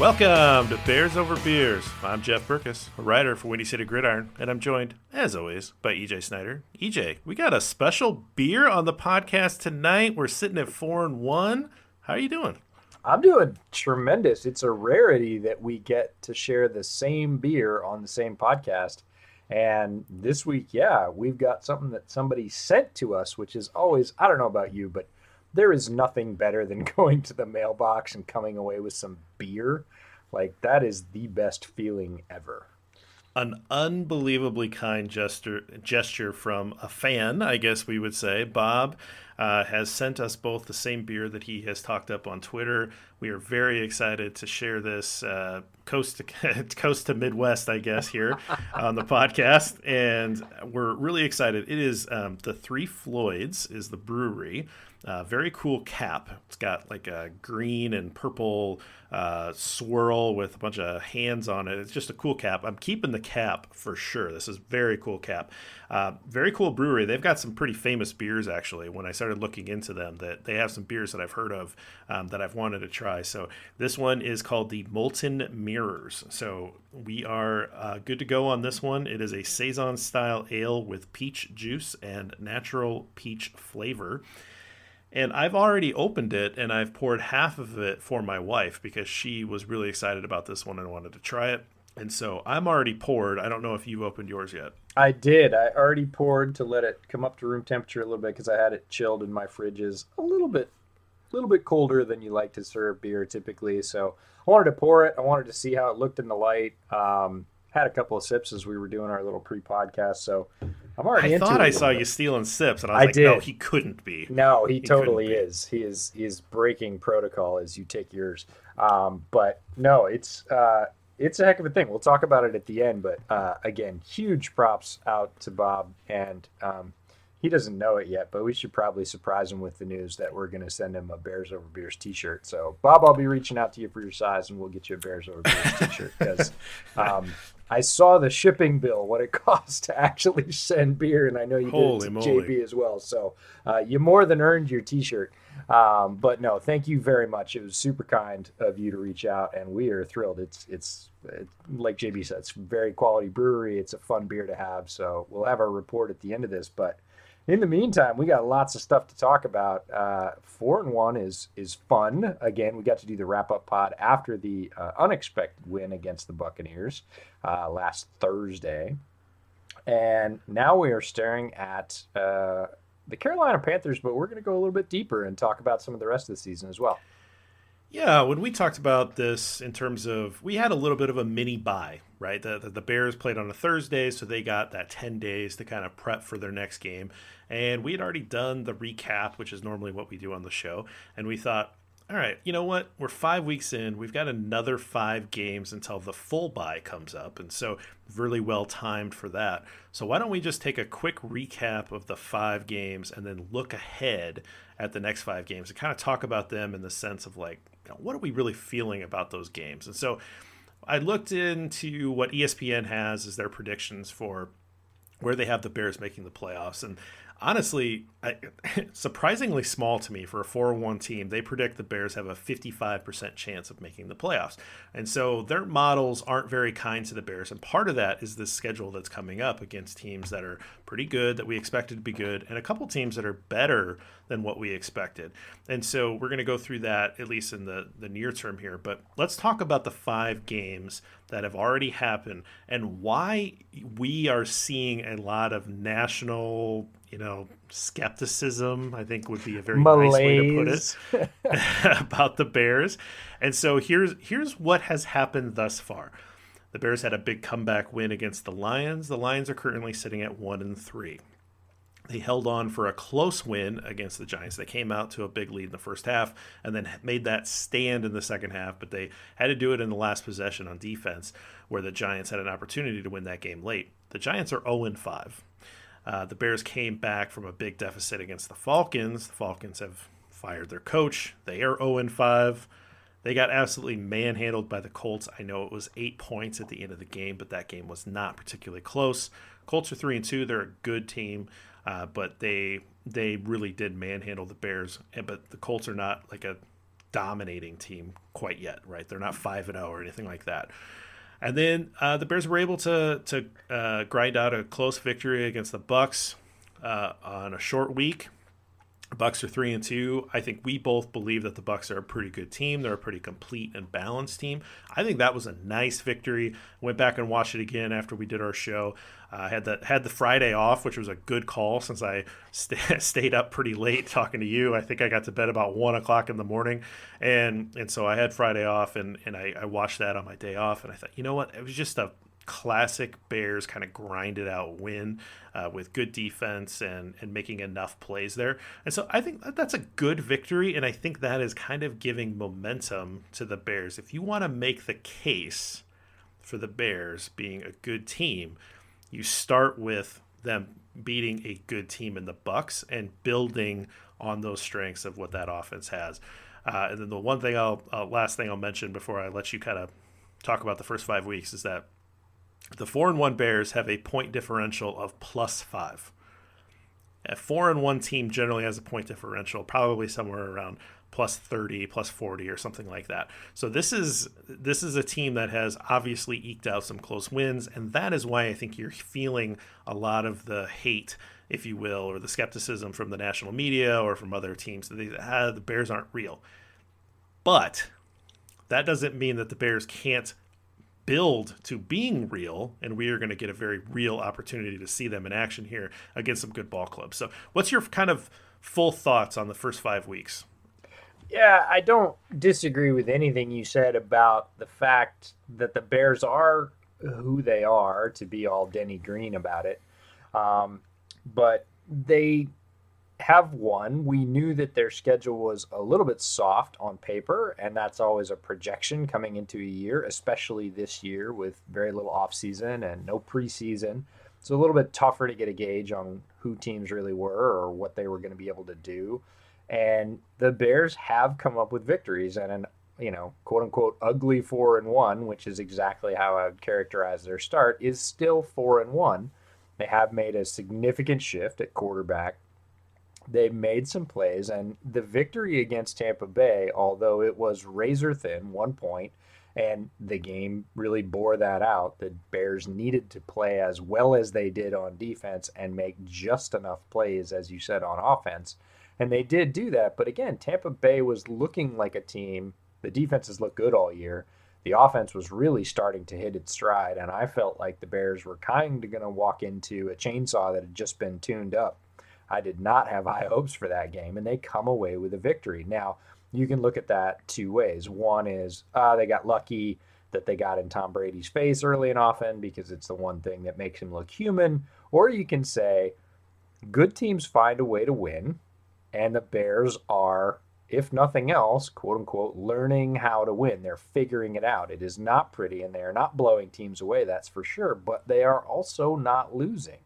Welcome to Bears Over Beers. I'm Jeff Berckes, a writer for Windy City Gridiron, and I'm joined, as always, by EJ Snyder. EJ, we got a special beer on the podcast tonight. We're sitting at four and one. How are you doing? I'm doing tremendous. It's a rarity that we get to share the same beer on the same podcast. And this week, yeah, we've got something that somebody sent to us, which is always, I don't know about you, but there is nothing better than going to the mailbox and coming away with some beer. Like that is the best feeling ever. An unbelievably kind gesture gesture from a fan, I guess we would say. Bob uh, has sent us both the same beer that he has talked up on Twitter. We are very excited to share this uh, coast to coast to Midwest, I guess, here on the podcast, and we're really excited. It is um, the Three Floyds is the brewery. Uh, very cool cap. It's got like a green and purple uh, swirl with a bunch of hands on it. It's just a cool cap. I'm keeping the cap for sure. This is very cool cap. Uh, very cool brewery. They've got some pretty famous beers actually. When I started looking into them, that they have some beers that I've heard of um, that I've wanted to try. So this one is called the Molten Mirrors. So we are uh, good to go on this one. It is a saison style ale with peach juice and natural peach flavor. And I've already opened it and I've poured half of it for my wife because she was really excited about this one and wanted to try it. And so I'm already poured. I don't know if you've opened yours yet. I did. I already poured to let it come up to room temperature a little bit because I had it chilled in my fridges a little bit, a little bit colder than you like to serve beer typically. So I wanted to pour it. I wanted to see how it looked in the light. Um, had a couple of sips as we were doing our little pre-podcast. So I'm already. I thought I saw bit. you stealing sips, and I was I like, did. "No, he couldn't be." No, he, he totally is. He is. He is breaking protocol as you take yours. Um, but no, it's uh, it's a heck of a thing. We'll talk about it at the end. But uh, again, huge props out to Bob, and um, he doesn't know it yet, but we should probably surprise him with the news that we're going to send him a Bears Over Beers T-shirt. So, Bob, I'll be reaching out to you for your size, and we'll get you a Bears Over Beers T-shirt because um, I saw the shipping bill, what it costs to actually send beer, and I know you Holy did it to moly. JB as well. So uh, you more than earned your T-shirt. Um, but no, thank you very much. It was super kind of you to reach out, and we are thrilled. It's it's, it's like JB said, it's very quality brewery. It's a fun beer to have. So we'll have our report at the end of this, but in the meantime, we got lots of stuff to talk about. Uh, four and one is is fun. Again, we got to do the wrap up pod after the uh, unexpected win against the Buccaneers uh, last Thursday, and now we are staring at uh, the Carolina Panthers. But we're going to go a little bit deeper and talk about some of the rest of the season as well. Yeah, when we talked about this in terms of we had a little bit of a mini bye, right? The, the, the Bears played on a Thursday, so they got that 10 days to kind of prep for their next game. And we had already done the recap, which is normally what we do on the show. And we thought, all right, you know what? We're five weeks in. We've got another five games until the full bye comes up. And so, really well timed for that. So, why don't we just take a quick recap of the five games and then look ahead at the next five games and kind of talk about them in the sense of like, you know, what are we really feeling about those games? And so, I looked into what ESPN has as their predictions for where they have the Bears making the playoffs. And honestly, I, surprisingly small to me for a 4-1 team. They predict the Bears have a 55% chance of making the playoffs. And so their models aren't very kind to the Bears. And part of that is the schedule that's coming up against teams that are pretty good, that we expected to be good, and a couple teams that are better than what we expected. And so we're going to go through that at least in the, the near term here. But let's talk about the five games that have already happened and why we are seeing a lot of national, you know, skepticism, I think would be a very Malaise. nice way to put it about the Bears. And so here's here's what has happened thus far. The Bears had a big comeback win against the Lions. The Lions are currently sitting at 1 and 3. They held on for a close win against the Giants. They came out to a big lead in the first half and then made that stand in the second half, but they had to do it in the last possession on defense where the Giants had an opportunity to win that game late. The Giants are 0 5. Uh, the Bears came back from a big deficit against the Falcons. The Falcons have fired their coach. They are 0 5. They got absolutely manhandled by the Colts. I know it was eight points at the end of the game, but that game was not particularly close. Colts are three and two. They're a good team. Uh, but they they really did manhandle the Bears. And, but the Colts are not like a dominating team quite yet, right? They're not five and zero oh or anything like that. And then uh, the Bears were able to to uh, grind out a close victory against the Bucks uh, on a short week. Bucks are three and two. I think we both believe that the Bucks are a pretty good team. They're a pretty complete and balanced team. I think that was a nice victory. Went back and watched it again after we did our show. I uh, had the had the Friday off, which was a good call since I st- stayed up pretty late talking to you. I think I got to bed about one o'clock in the morning, and and so I had Friday off, and and I, I watched that on my day off, and I thought, you know what, it was just a classic Bears kind of grinded out win uh, with good defense and and making enough plays there. And so I think that that's a good victory, and I think that is kind of giving momentum to the Bears. If you want to make the case for the Bears being a good team, you start with them beating a good team in the Bucks and building on those strengths of what that offense has. Uh, and then the one thing I'll uh, last thing I'll mention before I let you kind of talk about the first five weeks is that the four and one Bears have a point differential of plus five. A four and one team generally has a point differential, probably somewhere around plus 30 plus 40 or something like that so this is this is a team that has obviously eked out some close wins and that is why i think you're feeling a lot of the hate if you will or the skepticism from the national media or from other teams that they, ah, the bears aren't real but that doesn't mean that the bears can't build to being real, and we are going to get a very real opportunity to see them in action here against some good ball clubs. So, what's your kind of full thoughts on the first five weeks? Yeah, I don't disagree with anything you said about the fact that the Bears are who they are to be all Denny Green about it. Um, but they have won. We knew that their schedule was a little bit soft on paper, and that's always a projection coming into a year, especially this year with very little offseason and no preseason. It's a little bit tougher to get a gauge on who teams really were or what they were going to be able to do. And the Bears have come up with victories and an you know, quote unquote ugly four and one, which is exactly how I would characterize their start, is still four and one. They have made a significant shift at quarterback. They've made some plays, and the victory against Tampa Bay, although it was razor thin, one point, and the game really bore that out. The Bears needed to play as well as they did on defense and make just enough plays, as you said, on offense and they did do that. But again, Tampa Bay was looking like a team. The defenses looked good all year. The offense was really starting to hit its stride. And I felt like the Bears were kind of going to walk into a chainsaw that had just been tuned up. I did not have high hopes for that game, and they come away with a victory. Now, you can look at that two ways. One is uh, they got lucky that they got in Tom Brady's face early and often because it's the one thing that makes him look human. Or you can say good teams find a way to win, and the Bears are, if nothing else, quote unquote, learning how to win. They're figuring it out. It is not pretty, and they are not blowing teams away, that's for sure, but they are also not losing.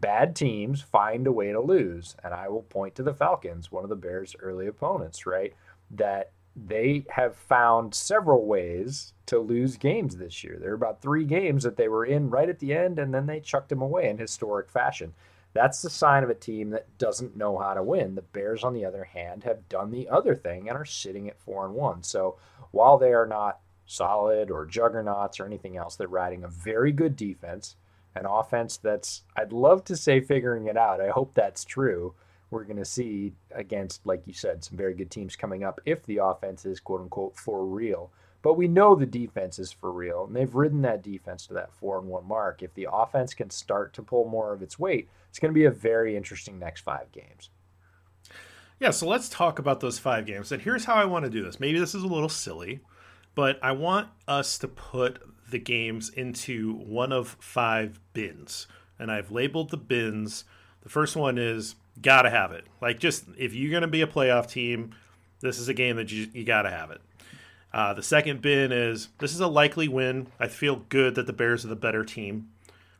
Bad teams find a way to lose. And I will point to the Falcons, one of the Bears' early opponents, right? That they have found several ways to lose games this year. There are about three games that they were in right at the end, and then they chucked them away in historic fashion. That's the sign of a team that doesn't know how to win. The Bears, on the other hand, have done the other thing and are sitting at four and one. So while they are not solid or juggernauts or anything else, they're riding a very good defense, an offense that's I'd love to say figuring it out. I hope that's true. We're going to see against, like you said, some very good teams coming up if the offense is quote unquote for real. But we know the defense is for real, and they've ridden that defense to that four and one mark. If the offense can start to pull more of its weight, it's going to be a very interesting next five games. Yeah, so let's talk about those five games. And here's how I want to do this. Maybe this is a little silly, but I want us to put the games into one of five bins. And I've labeled the bins. The first one is gotta have it. Like, just if you're going to be a playoff team, this is a game that you, you gotta have it. Uh, the second bin is this is a likely win. I feel good that the Bears are the better team.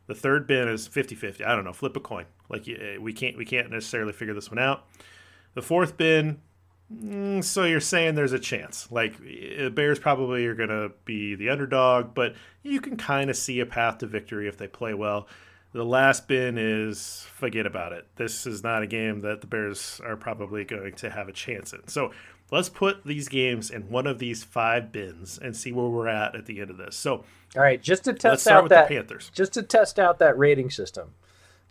The third bin is 50-50. I don't know, flip a coin. Like we can't we can't necessarily figure this one out. The fourth bin, mm, so you're saying there's a chance. Like the Bears probably are going to be the underdog, but you can kind of see a path to victory if they play well. The last bin is forget about it. This is not a game that the Bears are probably going to have a chance in. So let's put these games in one of these five bins and see where we're at at the end of this. So, all right, just to test out that Panthers, just to test out that rating system,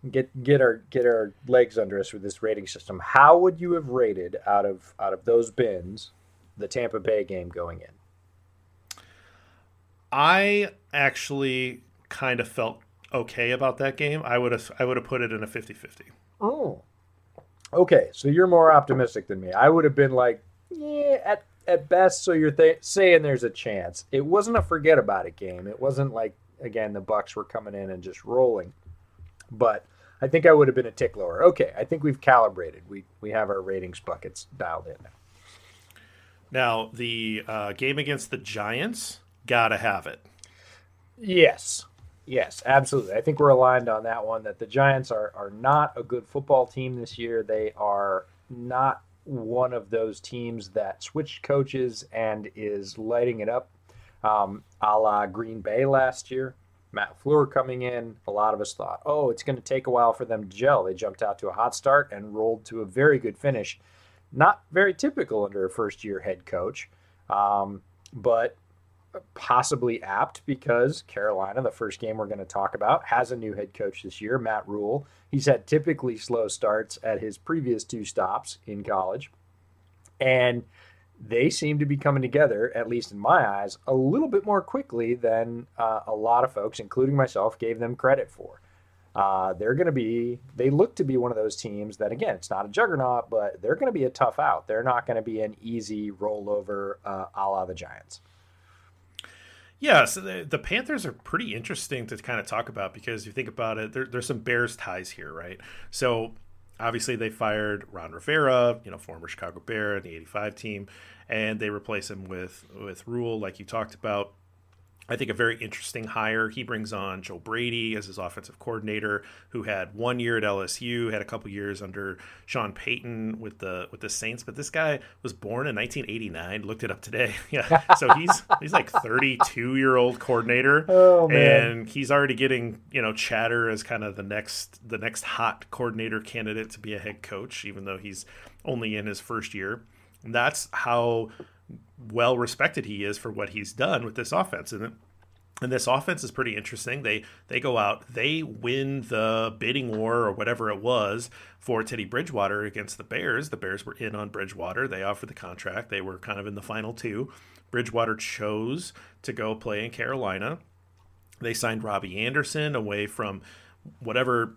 get get our get our legs under us with this rating system. How would you have rated out of out of those bins the Tampa Bay game going in? I actually kind of felt okay about that game. I would have I would have put it in a 50-50. Oh. Okay, so you're more optimistic than me. I would have been like, yeah, at at best. So you're th- saying there's a chance. It wasn't a forget about it game. It wasn't like again the Bucks were coming in and just rolling. But I think I would have been a tick lower. Okay, I think we've calibrated. We we have our ratings buckets dialed in now. Now the uh, game against the Giants, gotta have it. Yes, yes, absolutely. I think we're aligned on that one. That the Giants are are not a good football team this year. They are not one of those teams that switched coaches and is lighting it up, um, a la Green Bay last year. Matt LaFleur coming in, a lot of us thought, oh, it's going to take a while for them to gel. They jumped out to a hot start and rolled to a very good finish. Not very typical under a first year head coach, um, but possibly apt because Carolina, the first game we're going to talk about, has a new head coach this year, Matt Rhule. He's had typically slow starts at his previous two stops in college. And they seem to be coming together, at least in my eyes, a little bit more quickly than uh, a lot of folks, including myself, gave them credit for. Uh, they're going to be, they look to be one of those teams that, again, it's not a juggernaut, but they're going to be a tough out. They're not going to be an easy rollover uh, a la the Giants. Yeah, so the, the, Panthers are pretty interesting to kind of talk about because you think about it, there, there's some Bears ties here, right? So obviously they fired Ron Rivera, you know, former Chicago Bear in the 85 team, and they replace him with with Rhule, like you talked about. I think a very interesting hire. He brings on Joe Brady as his offensive coordinator, who had one year at LSU, had a couple years under Sean Payton with the with the Saints. But this guy was born in 1989. Looked it up today. yeah, so he's he's like 32 year old coordinator, oh, and he's already getting you know chatter as kind of the next the next hot coordinator candidate to be a head coach, even though he's only in his first year. And that's how well respected he is for what he's done with this offense. And and this offense is pretty interesting. They they go out, they win the bidding war or whatever it was for Teddy Bridgewater against the Bears. The Bears were in on Bridgewater. They offered the contract. They were kind of in the final two. Bridgewater chose to go play in Carolina. They signed Robbie Anderson away from whatever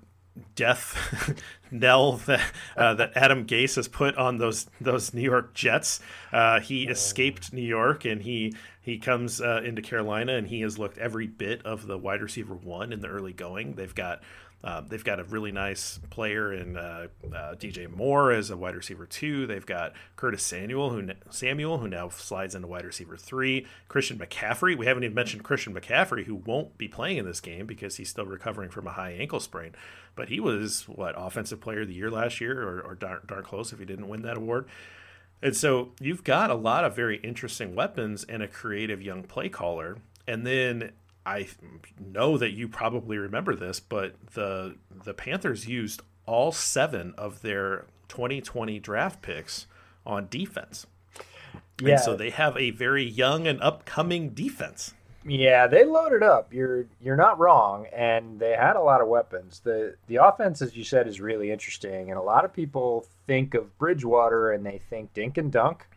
death knell that, uh, that Adam Gase has put on those those New York Jets. Uh, he escaped New York and he he comes uh, into Carolina and he has looked every bit of the wide receiver one in the early going. They've got uh, they've got a really nice player in uh, uh, DJ Moore as a wide receiver two. They've got Curtis Samuel, who Samuel, who now slides into wide receiver three. Christian McCaffrey. We haven't even mentioned Christian McCaffrey, who won't be playing in this game because he's still recovering from a high ankle sprain. But he was what offensive player of the year last year, or, or darn, darn close if he didn't win that award. And so you've got a lot of very interesting weapons and a creative young play caller. And then I know that you probably remember this, but the the Panthers used all seven of their 2020 draft picks on defense. Yeah. And so they have a very young and upcoming defense. Yeah, they loaded up. You're you're not wrong, and they had a lot of weapons. the The offense, as you said, is really interesting, and a lot of people think of Bridgewater and they think dink and dunk.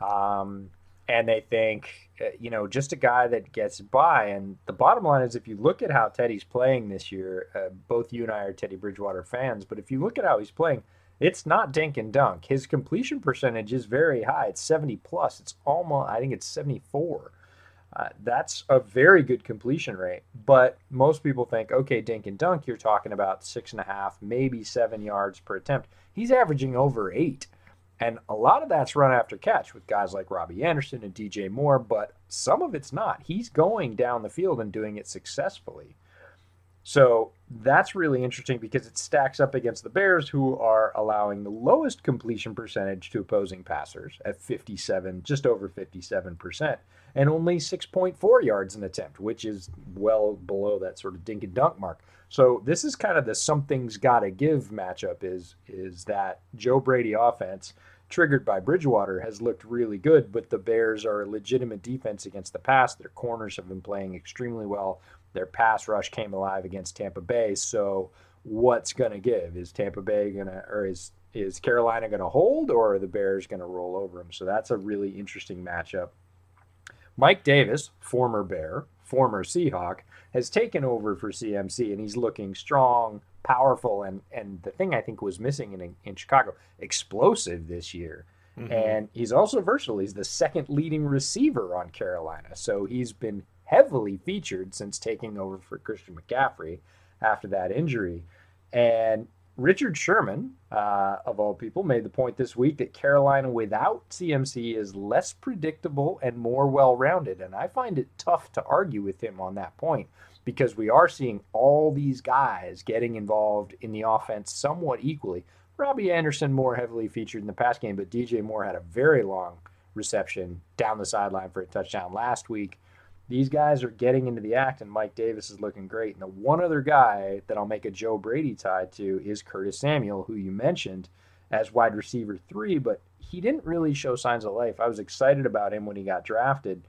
Um, and they think, uh, you know, just a guy that gets by. And the bottom line is, if you look at how Teddy's playing this year, uh, both you and I are Teddy Bridgewater fans, but if you look at how he's playing, it's not dink and dunk. His completion percentage is very high. It's 70 plus. It's almost, I think it's 74. Uh, that's a very good completion rate. But most people think, okay, dink and dunk, you're talking about six and a half, maybe seven yards per attempt. He's averaging over eight. And a lot of that's run after catch with guys like Robbie Anderson and DJ Moore, but some of it's not. He's going down the field and doing it successfully. So that's really interesting because it stacks up against the Bears, who are allowing the lowest completion percentage to opposing passers at 57, just over 57%, and only 6.4 yards an attempt, which is well below that sort of dink and dunk mark. So this is kind of the something's got to give matchup is is that Joe Brady offense triggered by Bridgewater has looked really good, but the Bears are a legitimate defense against the pass. Their corners have been playing extremely well. Their pass rush came alive against Tampa Bay. So what's going to give? Is Tampa Bay going to or is is Carolina going to hold or are the Bears going to roll over them? So that's a really interesting matchup. Mike Davis, former Bear, former Seahawk, has taken over for CMC, and he's looking strong, powerful, and and the thing I think was missing in in Chicago, explosive this year. Mm-hmm. And he's also versatile. He's the second leading receiver on Carolina, so he's been heavily featured since taking over for Christian McCaffrey after that injury. And Richard Sherman, uh, of all people, made the point this week that Carolina without CMC is less predictable and more well rounded. And I find it tough to argue with him on that point because we are seeing all these guys getting involved in the offense somewhat equally. Robbie Anderson more heavily featured in the pass game, but DJ Moore had a very long reception down the sideline for a touchdown last week these guys are getting into the act, and Mike Davis is looking great. And the one other guy that I'll make a Joe Brady tie to is Curtis Samuel, who you mentioned as wide receiver three, but he didn't really show signs of life. I was excited about him when he got drafted,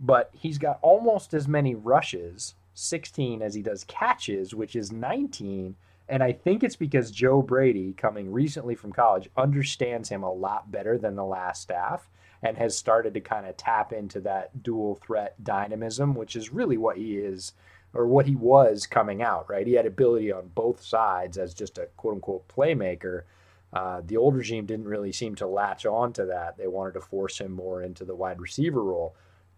but he's got almost as many rushes, 16, as he does catches, which is 19. And I think it's because Joe Brady, coming recently from college, understands him a lot better than the last staff and has started to kind of tap into that dual threat dynamism, which is really what he is or what he was coming out, right? He had ability on both sides as just a quote unquote playmaker. Uh, the old regime didn't really seem to latch on to that. They wanted to force him more into the wide receiver role.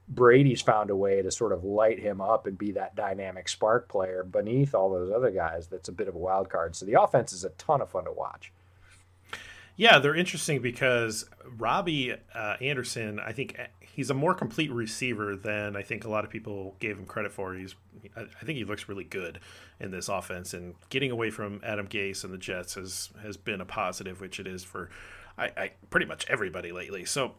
Brady's found a way to sort of light him up and be that dynamic spark player beneath all those other guys. That's a bit of a wild card. So the offense is a ton of fun to watch. Yeah, they're interesting because Robbie uh, Anderson, I think uh, he's a more complete receiver than I think a lot of people gave him credit for. He's, I think he looks really good in this offense, and getting away from Adam Gase and the Jets has has been a positive, which it is for, I, I pretty much everybody lately. So,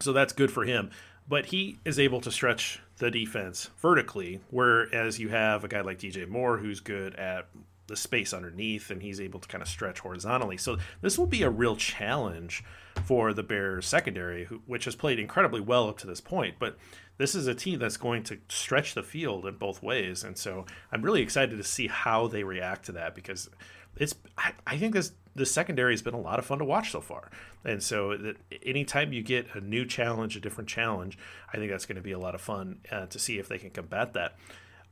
so that's good for him. But he is able to stretch the defense vertically, whereas you have a guy like DJ Moore who's good at the space underneath and he's able to kind of stretch horizontally. So this will be a real challenge for the Bears secondary, who, which has played incredibly well up to this point. But this is a team that's going to stretch the field in both ways, and so I'm really excited to see how they react to that because it's I, I think this the secondary has been a lot of fun to watch so far. And so that anytime you get a new challenge, a different challenge, I think that's going to be a lot of fun uh, to see if they can combat that.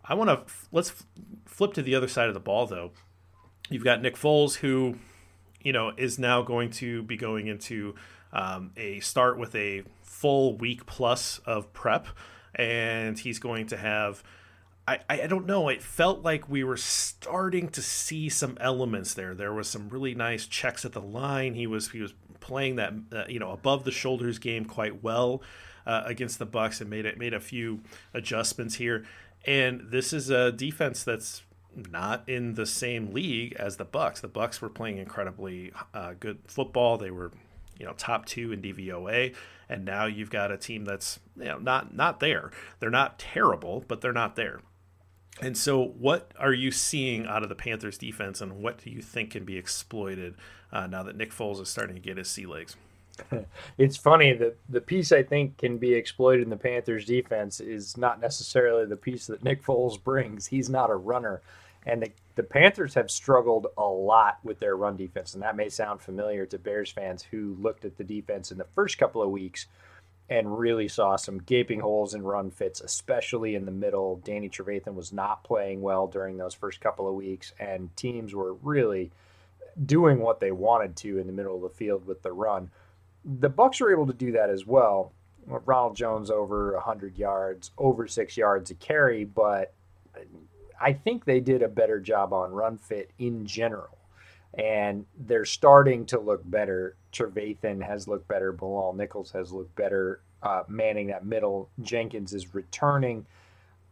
I want to let's flip to the other side of the ball though. You've got Nick Foles who, you know, is now going to be going into um, a start with a full week plus of prep, and he's going to have. I, I don't know. It felt like we were starting to see some elements there. There was some really nice checks at the line. He was he was playing that uh, you know above the shoulders game quite well uh, against the Bucks and made it made a few adjustments here. And this is a defense that's not in the same league as the Bucks. The Bucks were playing incredibly uh, good football. They were, you know, top two in DVOA, and now you've got a team that's you know not not there. They're not terrible, but they're not there. And so, what are you seeing out of the Panthers defense, and what do you think can be exploited uh, now that Nick Foles is starting to get his sea legs? it's funny that the piece I think can be exploited in the Panthers defense is not necessarily the piece that Nick Foles brings. He's not a runner. And the, the Panthers have struggled a lot with their run defense. And that may sound familiar to Bears fans who looked at the defense in the first couple of weeks and really saw some gaping holes in run fits, especially in the middle. Danny Trevathan was not playing well during those first couple of weeks, and teams were really doing what they wanted to in the middle of the field with the run. The Bucks were able to do that as well. Ronald Jones over 100 yards, over six yards a carry, but I think they did a better job on run fit in general and they're starting to look better. Trevathan has looked better. Bilal Nichols has looked better. Uh, manning that middle. Jenkins is returning.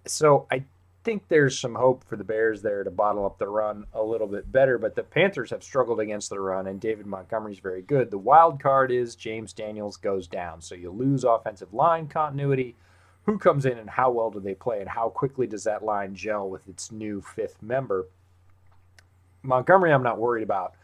So I think there's some hope for the Bears there to bottle up the run a little bit better. But the Panthers have struggled against the run, and David Montgomery's very good. The wild card is James Daniels goes down. So you lose offensive line continuity. Who comes in and how well do they play, and how quickly does that line gel with its new fifth member? Montgomery, I'm not worried about.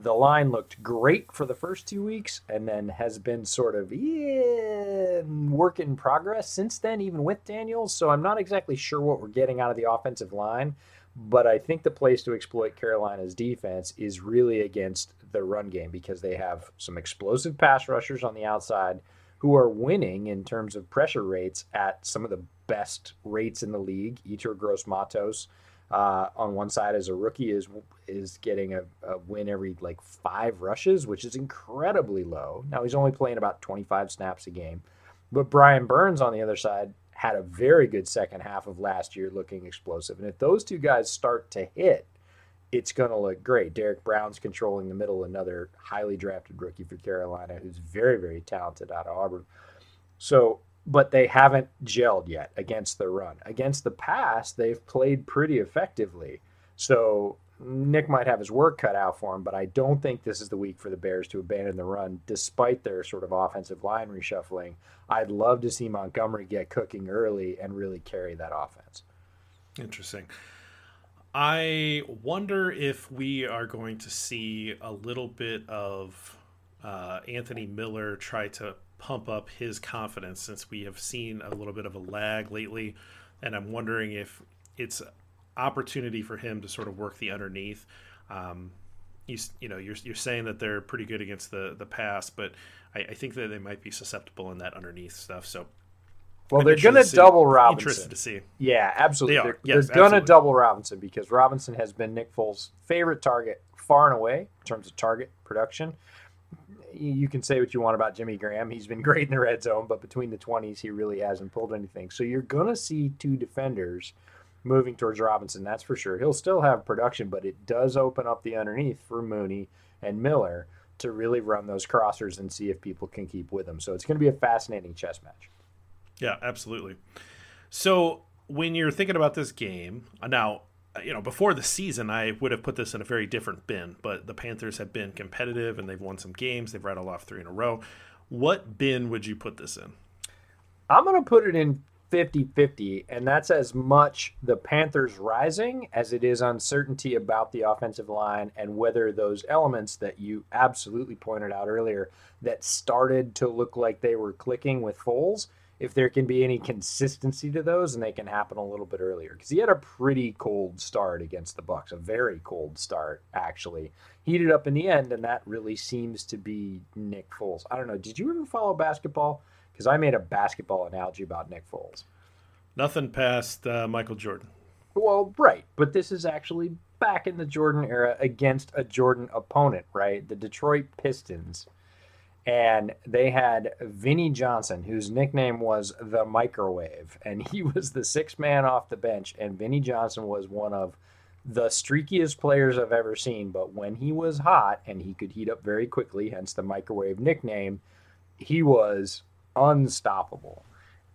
The line looked great for the first two weeks and then has been sort of yeah, work in progress since then, even with Daniels. So I'm not exactly sure what we're getting out of the offensive line. But I think the place to exploit Carolina's defense is really against the run game because they have some explosive pass rushers on the outside who are winning in terms of pressure rates at some of the best rates in the league. Yetur Gross Matos uh, on one side as a rookie is is getting a, a, win every like five rushes, which is incredibly low. Now he's only playing about 25 snaps a game, but Brian Burns on the other side had a very good second half of last year, looking explosive. And if those two guys start to hit, it's going to look great. Derrick Brown's controlling the middle, another highly drafted rookie for Carolina, who's very very talented out of Auburn. So but they haven't gelled yet against the run. Against the pass, they've played pretty effectively. So Nick might have his work cut out for him, but I don't think this is the week for the Bears to abandon the run, despite their sort of offensive line reshuffling. I'd love to see Montgomery get cooking early and really carry that offense. Interesting. I wonder if we are going to see a little bit of uh, Anthony Miller try to pump up his confidence since we have seen a little bit of a lag lately. And I'm wondering if it's opportunity for him to sort of work the underneath. Um, you, you know, you're, you're saying that they're pretty good against the, the pass, but I, I think that they might be susceptible in that underneath stuff. So, well, I'm they're going to double Robinson. Interested to see. Yeah, absolutely. They are. Yes, they're going to double Robinson because Robinson has been Nick Foles' favorite target far and away in terms of target production you can say what you want about Jimmy Graham. He's been great in the red zone, but between the 20s, he really hasn't pulled anything. So you're going to see two defenders moving towards Robinson, that's for sure. He'll still have production, but it does open up the underneath for Mooney and Miller to really run those crossers and see if people can keep with them. So it's going to be a fascinating chess match. Yeah, absolutely. So when you're thinking about this game, now you know, before the season, I would have put this in a very different bin, but the Panthers have been competitive and they've won some games. They've rattled off three in a row. What bin would you put this in? I'm going to put it in 50 50, and that's as much the Panthers rising as it is uncertainty about the offensive line and whether those elements that you absolutely pointed out earlier that started to look like they were clicking with Foles if there can be any consistency to those and they can happen a little bit earlier. Because he had a pretty cold start against the bucks a very cold start actually. Heated up in the end and that really seems to be nick foles. I don't know did you ever follow basketball? Because i made a basketball analogy about nick foles. Nothing past uh, michael jordan. Well right but this is actually back in the jordan era against a jordan opponent right? The detroit pistons and they had Vinnie Johnson, whose nickname was the Microwave, and he was the sixth man off the bench. And Vinnie Johnson was one of the streakiest players I've ever seen. But when he was hot and he could heat up very quickly, hence the Microwave nickname, he was unstoppable.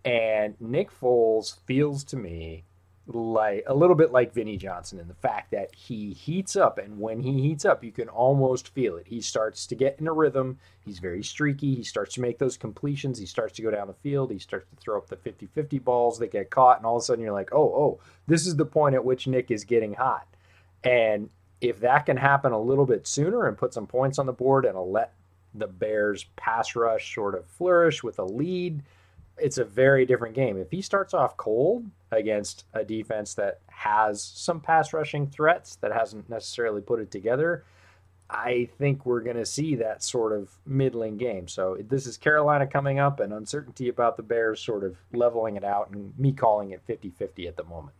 And Nick Foles feels to me like a little bit like Vinnie Johnson in the fact that he heats up and when he heats up you can almost feel it. He starts to get in a rhythm. He's very streaky. He starts to make those completions. He starts to go down the field. He starts to throw up the 50-50 balls that get caught and all of a sudden you're like, "Oh, oh, this is the point at which Nick is getting hot." And if that can happen a little bit sooner and put some points on the board and let the Bears pass rush sort of flourish with a lead, it's a very different game. If he starts off cold against a defense that has some pass rushing threats that hasn't necessarily put it together, I think we're going to see that sort of middling game. So this is Carolina coming up and uncertainty about the Bears sort of leveling it out and me calling it 50-50 at the moment.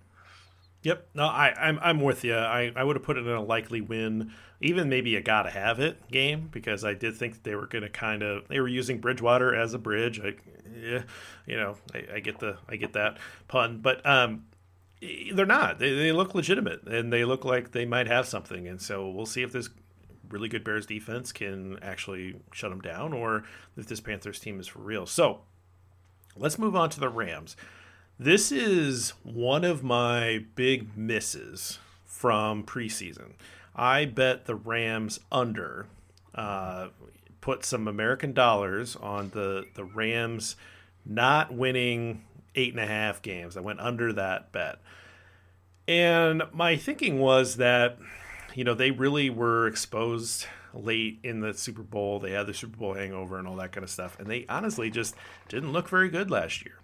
Yep. No, I, I'm I'm with you. I, I would have put it in a likely win, even maybe a gotta have it game because I did think they were going to kind of they were using Bridgewater as a bridge. I, yeah, you know, I, I get the I get that pun, but um, they're not. They, they look legitimate and they look like they might have something. And so we'll see if this really good Bears defense can actually shut them down or if this Panthers team is for real. So let's move on to the Rams. This is one of my big misses from preseason. I bet the Rams under. Uh, put some American dollars on the the Rams not winning eight and a half games. I went under that bet. And my thinking was that, you know, they really were exposed late in the Super Bowl. They had the Super Bowl hangover and all that kind of stuff. And they honestly just didn't look very good last year.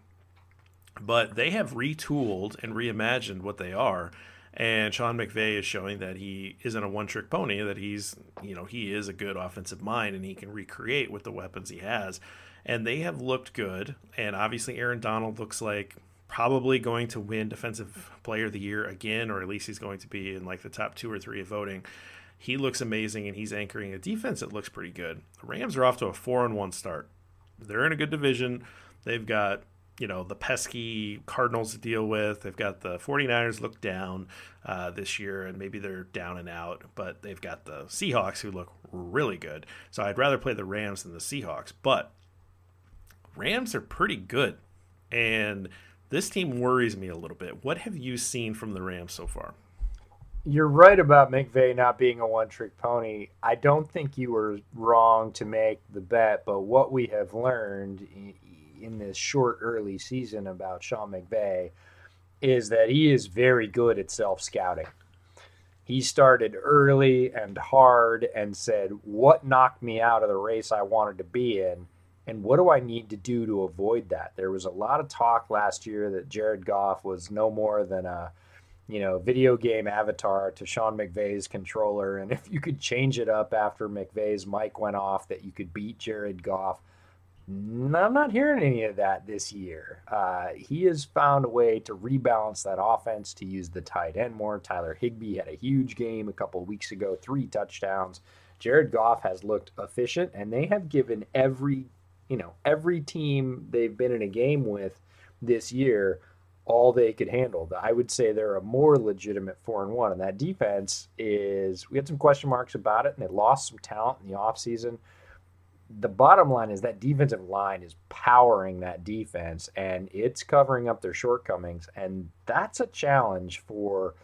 But they have retooled and reimagined what they are. And Sean McVay is showing that he isn't a one trick pony, that he's, you know, he is a good offensive mind and he can recreate with the weapons he has and they have looked good. And obviously, Aaron Donald looks like probably going to win Defensive Player of the Year again, or at least he's going to be in like the top two or three of voting. He looks amazing, and he's anchoring a defense that looks pretty good. The Rams are off to a four and one start. They're in a good division. They've got you know the pesky Cardinals to deal with. They've got the 49ers look down uh, this year, and maybe they're down and out. But they've got the Seahawks who look really good. So I'd rather play the Rams than the Seahawks. But Rams are pretty good. And this team worries me a little bit. What have you seen from the Rams so far? You're right about McVay not being a one trick pony. I don't think you were wrong to make the bet, but what we have learned in this short early season about Sean McVay is that he is very good at self scouting. He started early and hard and said, What knocked me out of the race I wanted to be in? And what do I need to do to avoid that? There was a lot of talk last year that Jared Goff was no more than a, you know, video game avatar to Sean McVay's controller. And if you could change it up after McVay's mic went off, that you could beat Jared Goff. I'm not hearing any of that this year. Uh, he has found a way to rebalance that offense to use the tight end more. Tyler Higbee had a huge game a couple weeks ago, three touchdowns. Jared Goff has looked efficient, and they have given every you know, every team they've been in a game with this year, all they could handle. I would say they're a more legitimate four and one. And that defense is we had some question marks about it and they lost some talent in the offseason. The bottom line is that defensive line is powering that defense and it's covering up their shortcomings. And that's a challenge for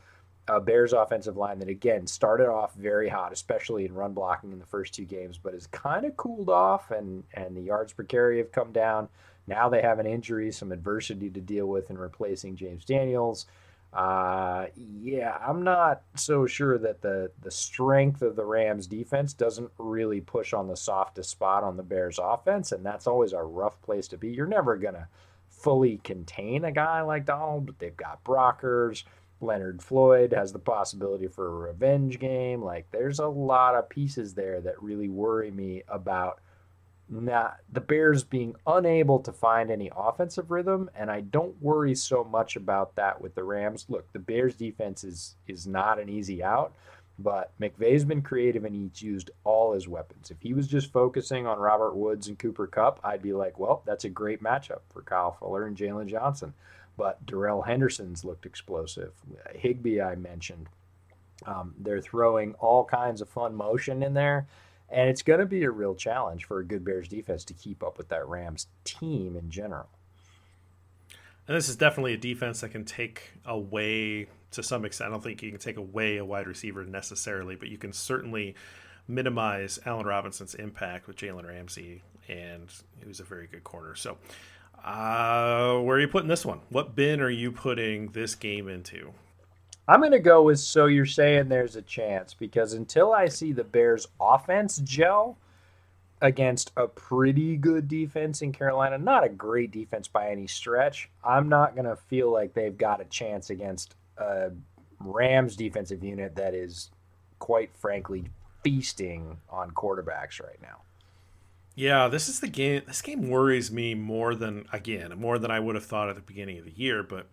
a Bears offensive line that again started off very hot, especially in run blocking in the first two games, but has kind of cooled off and and the yards per carry have come down. Now they have an injury, some adversity to deal with in replacing James Daniels. Uh, yeah, I'm not so sure that the the strength of the Rams defense doesn't really push on the softest spot on the Bears offense, and that's always a rough place to be. You're never gonna fully contain a guy like Donald, but they've got Brockers Leonard Floyd has the possibility for a revenge game. Like there's a lot of pieces there that really worry me about not the Bears being unable to find any offensive rhythm, and I don't worry so much about that with the Rams. Look, the Bears defense is is not an easy out, but McVay's been creative and he's used all his weapons. If he was just focusing on Robert Woods and Cooper Kupp, I'd be like, well, that's a great matchup for Kyle Fuller and Jaylon Johnson but Darrell Henderson's looked explosive. Higbee, I mentioned. Um, they're throwing all kinds of fun motion in there, and it's going to be a real challenge for a good Bears defense to keep up with that Rams team in general. And this is definitely a defense that can take away to some extent. I don't think you can take away a wide receiver necessarily, but you can certainly minimize Allen Robinson's impact with Jalen Ramsey, and he was a very good corner. So uh, where are you putting this one? What bin are you putting this game into? I'm going to go with so you're saying there's a chance because until I see the Bears offense gel against a pretty good defense in Carolina, not a great defense by any stretch, I'm not going to feel like they've got a chance against a Rams defensive unit that is quite frankly feasting on quarterbacks right now. Yeah, this is the game. This game worries me more than again more than I would have thought at the beginning of the year. But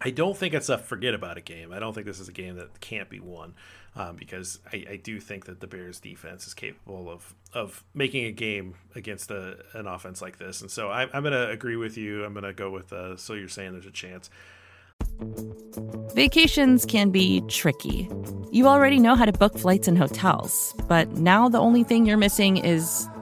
I don't think it's a forget about a game. I don't think this is a game that can't be won um, because I, I, do think that the Bears defense is capable of of making a game against a, an offense like this. And so I, am going to agree with you. I'm going to go with uh, so you're saying there's a chance. Vacations can be tricky. You already know how to book flights and hotels, but now the only thing you're missing is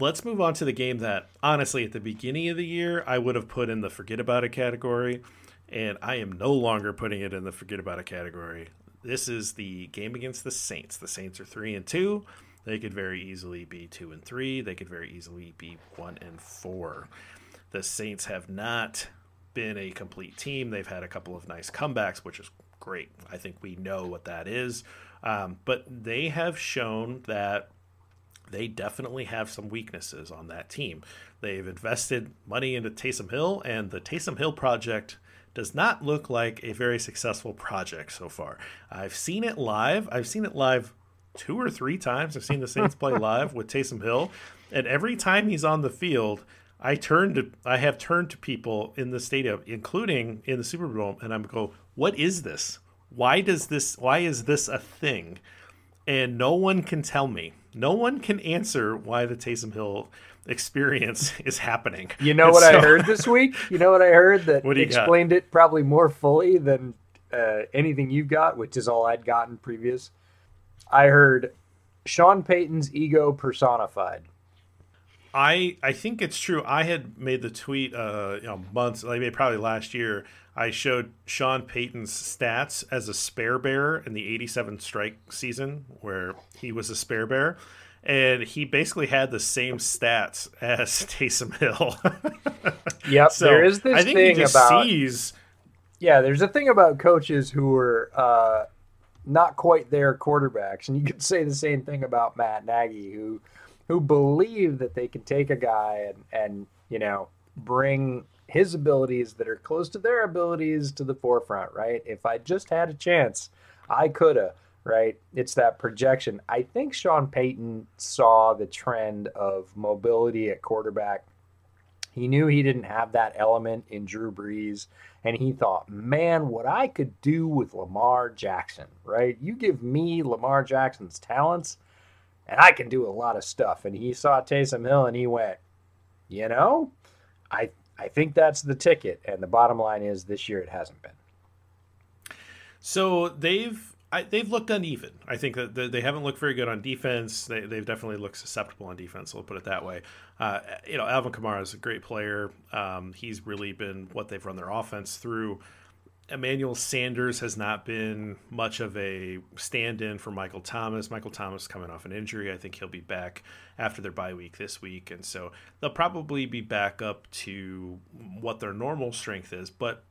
let's move on to the game that honestly at the beginning of the year I would have put in the forget about it category and I am no longer putting it in the forget about it category. This is the game against the Saints. The Saints are 3 and 2. They could very easily be 2 and 3. They could very easily be 1 and 4. The Saints have not been a complete team. They've had a couple of nice comebacks, which is great. I think we know what that is. Um, but they have shown that they definitely have some weaknesses on that team. They've invested money into Taysom Hill, and the Taysom Hill project does not look like a very successful project so far. I've seen it live. I've seen it live two or three times. I've seen the Saints play live with Taysom Hill, and every time he's on the field, I turn to I have turned to people in the stadium, including in the Superdome, and I'm go, "What is this? Why does this? Why is this a thing?" And no one can tell me no one can answer why the Taysom Hill experience is happening. You know and what so... I heard this week? You know what I heard that explained got? it probably more fully than uh, anything you've got, which is all I'd gotten previous. I heard Sean Payton's ego personified. I I think it's true. I had made the tweet uh you know months like maybe probably last year. I showed Sean Payton's stats as a spare bear in the 87 strike season where he was a spare bear and he basically had the same stats as Taysom Hill. yep, so there is this i thing about sees Yeah, there's a thing about coaches who are uh not quite their quarterbacks and you could say the same thing about Matt Nagy who who believe that they can take a guy and and you know bring his abilities that are close to their abilities to the forefront, right? If I just had a chance, I coulda, right? It's that projection. I think Sean Payton saw the trend of mobility at quarterback. He knew he didn't have that element in Drew Brees, and he thought, man, what I could do with Lamar Jackson, right? You give me Lamar Jackson's talents, and I can do a lot of stuff. And he saw Taysom Hill and he went, you know, I I think that's the ticket. And the bottom line is this year it hasn't been. So they've I, they've looked uneven. I think that they haven't looked very good on defense. They, have definitely looked susceptible on defense. We'll put it that way. Uh, you know, Alvin Kamara is a great player. Um, he's really been what they've run their offense through. Emmanuel Sanders has not been much of a stand in for Michael Thomas. Michael Thomas coming off an injury. I think he'll be back after their bye week this week. And so they'll probably be back up to what their normal strength is. But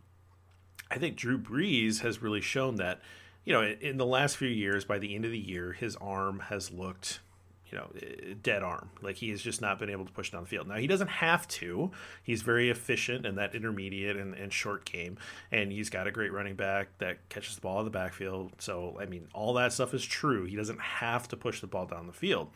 I think Drew Brees has really shown that, you know, in the last few years, by the end of the year, his arm has looked you know, dead arm. Like he has just not been able to push down the field. Now he doesn't have to. He's very efficient in that intermediate and, and short game, and he's got a great running back that catches the ball in the backfield. So I mean, all that stuff is true. He doesn't have to push the ball down the field,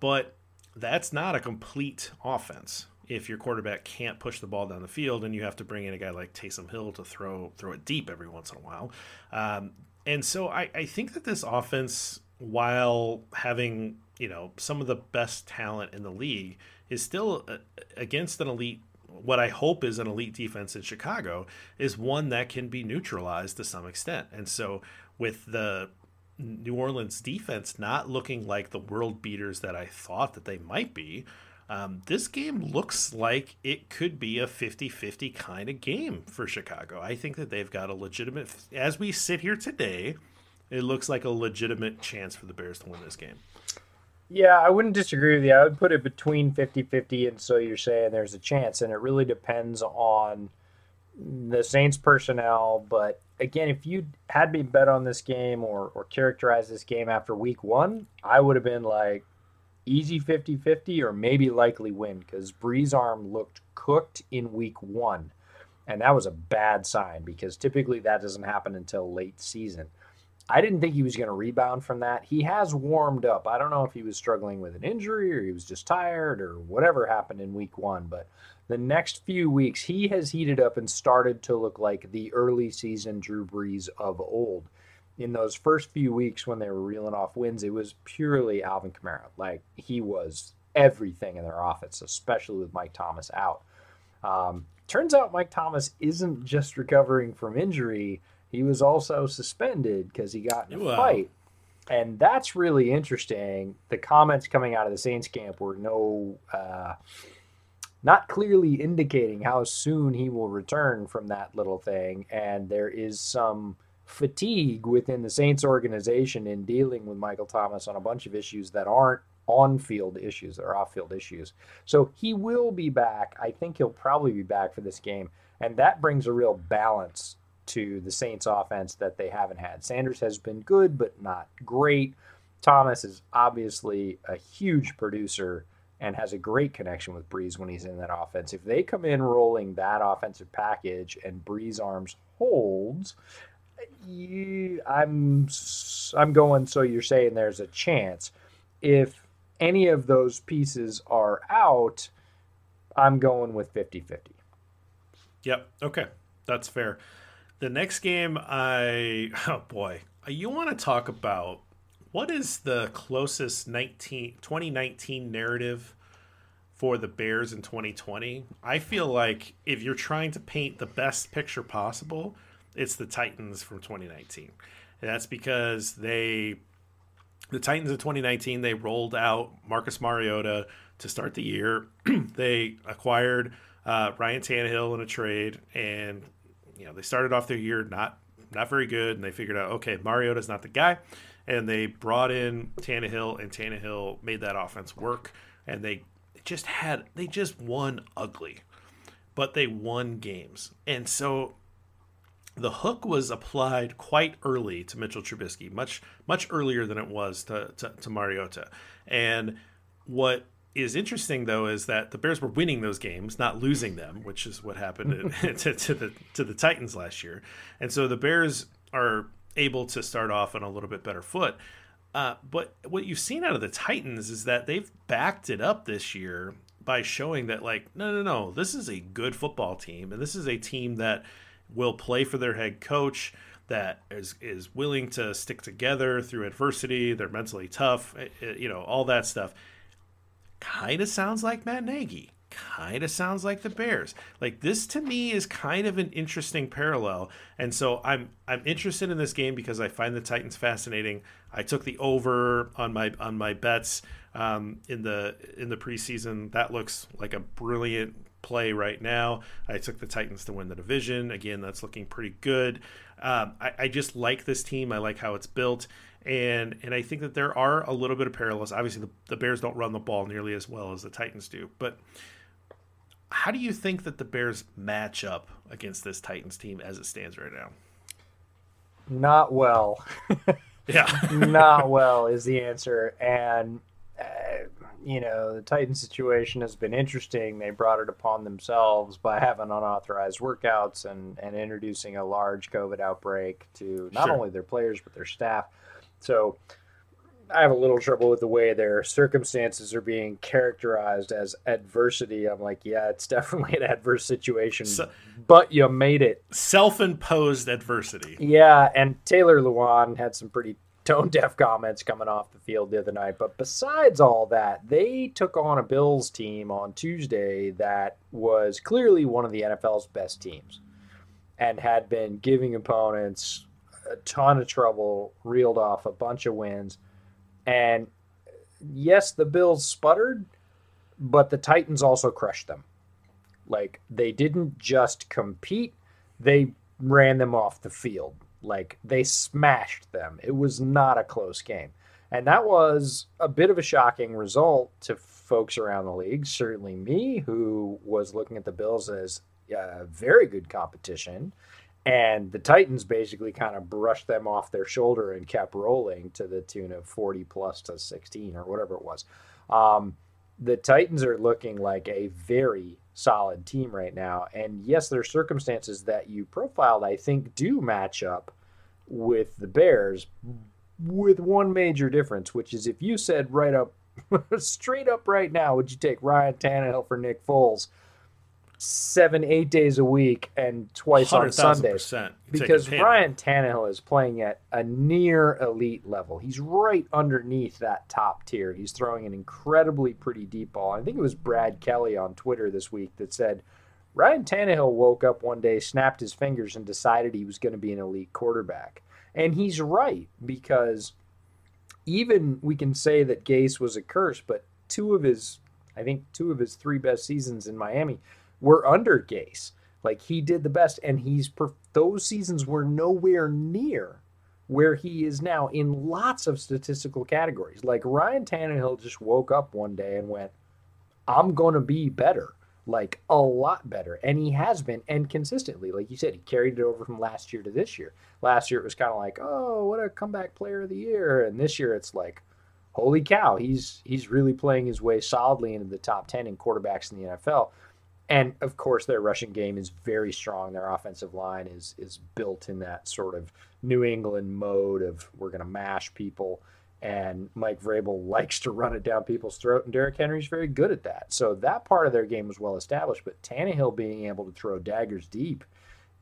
but that's not a complete offense if your quarterback can't push the ball down the field and you have to bring in a guy like Taysom Hill to throw throw it deep every once in a while. Um, and so I, I think that this offense while having you know some of the best talent in the league, is still uh, against an elite. What I hope is an elite defense in Chicago is one that can be neutralized to some extent. And so, with the New Orleans defense not looking like the world beaters that I thought that they might be, um, this game looks like it could be a 50 50 kind of game for Chicago. I think that they've got a legitimate, as we sit here today, it looks like a legitimate chance for the Bears to win this game. Yeah, I wouldn't disagree with you. I would put it between 50 50, and so you're saying there's a chance, and it really depends on the Saints personnel. But again, if you had me bet on this game or, or characterize this game after week one, I would have been like easy 50 50 or maybe likely win because Brees' arm looked cooked in week one. And that was a bad sign because typically that doesn't happen until late season. I didn't think he was going to rebound from that. He has warmed up. I don't know if he was struggling with an injury or he was just tired or whatever happened in week one, but the next few weeks, he has heated up and started to look like the early season Drew Brees of old. In those first few weeks when they were reeling off wins, it was purely Alvin Kamara. Like he was everything in their offense, especially with Mike Thomas out. Um, turns out Mike Thomas isn't just recovering from injury he was also suspended because he got in a wow. fight. And that's really interesting. The comments coming out of the Saints camp were no, uh, not clearly indicating how soon he will return from that little thing. And there is some fatigue within the Saints organization in dealing with Michael Thomas on a bunch of issues that aren't on field issues, that are off field issues. So he will be back. I think he'll probably be back for this game. And that brings a real balance to the Saints offense that they haven't had. Sanders has been good, but not great. Thomas is obviously a huge producer and has a great connection with Brees when he's in that offense. If they come in rolling that offensive package and Brees arms holds, you, I'm I'm going. So you're saying there's a chance. If any of those pieces are out, I'm going with 50-50. Yep. Okay, that's fair. The next game, I oh boy, you want to talk about what is the closest 19, 2019 narrative for the Bears in 2020? I feel like if you're trying to paint the best picture possible, it's the Titans from 2019. And that's because they the Titans of 2019 they rolled out Marcus Mariota to start the year. they acquired uh, Ryan Tannehill in a trade and you know they started off their year not not very good, and they figured out okay, Mariota's not the guy, and they brought in Tannehill, and Tannehill made that offense work, and they just had they just won ugly, but they won games, and so the hook was applied quite early to Mitchell Trubisky, much much earlier than it was to, to, to Mariota, and what is interesting though is that the Bears were winning those games, not losing them, which is what happened to, to, the to the Titans last year. And so the Bears are able to start off on a little bit better foot. Uh, but what you've seen out of the Titans is that they've backed it up this year by showing that like no no no this is a good football team and this is a team that will play for their head coach that is is willing to stick together through adversity they're mentally tough eh, eh, you know all that stuff kind of sounds like Matt Nagy. Kind of sounds like the Bears. Like this to me is kind of an interesting parallel, and so I'm I'm interested in this game because I find the Titans fascinating. I took the over on my on my bets um, in the in the preseason. That looks like a brilliant play right now. I took the Titans to win the division. Again, that's looking pretty good. Um, I, I, just like this team. I like how it's built and and I think that there are a little bit of parallels. Obviously, the, the Bears don't run the ball nearly as well as the Titans do, but how do you think that the Bears match up against this Titans team as it stands right now? Not well. yeah, not well is the answer, and. Uh, you know, the Titan situation has been interesting. They brought it upon themselves by having unauthorized workouts and, and introducing a large COVID outbreak to not sure. only their players, but their staff. So I have a little trouble with the way their circumstances are being characterized as adversity. I'm like, yeah, it's definitely an adverse situation, so, but you made it. Self imposed adversity. Yeah, and Taylor Lewan had some pretty tone deaf comments coming off the field the other night. But besides all that, they took on a Bills team on Tuesday that was clearly one of the NFL's best teams and had been giving opponents a ton of trouble, reeled off a bunch of wins. And yes, the Bills sputtered, but the Titans also crushed them. Like they didn't just compete, they ran them off the field. Like they smashed them. It was not a close game. And that was a bit of a shocking result to folks around the league. Certainly me, who was looking at the Bills as uh, very good competition. And the Titans basically kind of brushed them off their shoulder and kept rolling to the tune of 40 plus to 16 or whatever it was. Um, the Titans are looking like a very solid team right now. And yes, there are circumstances that you profiled, I think, do match up with the Bears, with one major difference, which is if you said right up, straight up right now, would you take Ryan Tannehill for Nick Foles? Seven, eight days a week and twice on Sundays. Because Ryan Tannehill is playing at a near elite level. He's right underneath that top tier. He's throwing an incredibly pretty deep ball. I think it was Brad Kelly on Twitter this week that said Ryan Tannehill woke up one day, snapped his fingers, and decided he was going to be an elite quarterback. And he's right because even we can say that Gase was a curse, but two of his, I think, two of his three best seasons in Miami were under Gase. Like he did the best, and he's those seasons were nowhere near where he is now in lots of statistical categories. Like Ryan Tannehill just woke up one day and went, "I'm to be better." Like a lot better, and he has been, and consistently, like you said, he carried it over from last year to this year. Last year it was kind of like, oh, what a comeback player of the year, and this year it's like, holy cow, he's he's really playing his way solidly into the top ten in quarterbacks in the NFL. And of course, their rushing game is very strong. Their offensive line is is built in that sort of New England mode of we're going to mash people. And Mike Vrabel likes to run it down people's throat, and Derrick Henry's very good at that. So that part of their game was well established. But Tannehill being able to throw daggers deep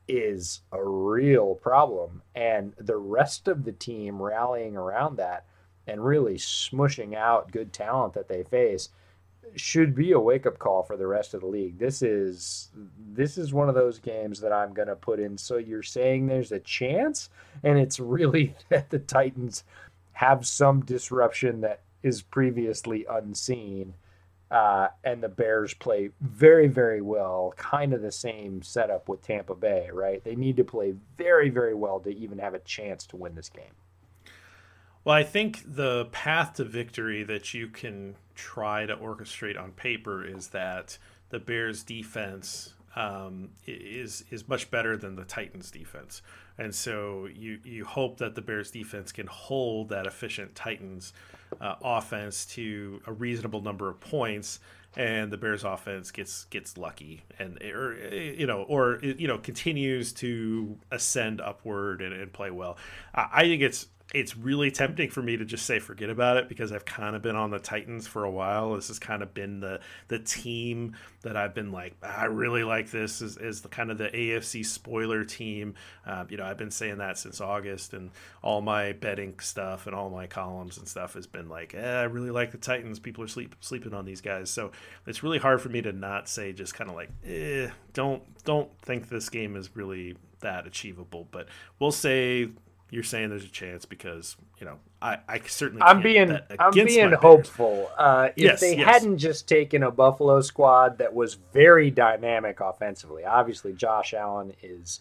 is a real problem. And the rest of the team rallying around that and really smushing out good talent that they face should be a wake up call for the rest of the league. This is this is one of those games that I'm going to put in. So you're saying there's a chance, and it's really that the Titans have some disruption that is previously unseen, uh, and the Bears play very very well. Kind of the same setup with Tampa Bay, right? They need to play very very well to even have a chance to win this game. Well, I think the path to victory that you can try to orchestrate on paper is that the Bears' defense um, is is much better than the Titans' defense, and so you you hope that the Bears' defense can hold that efficient Titans' uh, offense to a reasonable number of points, and the Bears' offense gets gets lucky and or you know or you know continues to ascend upward and, and play well. I think it's it's really tempting for me to just say forget about it because I've kind of been on the Titans for a while. This has kind of been the the team that I've been like I really like this is, is the kind of the AFC spoiler team. Uh, you know I've been saying that since August and all my betting stuff and all my columns and stuff has been like eh, I really like the Titans. People are sleep sleeping on these guys, so it's really hard for me to not say just kind of like eh, don't don't think this game is really that achievable. But we'll say you're saying there's a chance because you know I, I certainly I'm being I'm being hopeful. Uh, if yes, they yes. hadn't just taken a Buffalo squad that was very dynamic offensively, obviously Josh Allen is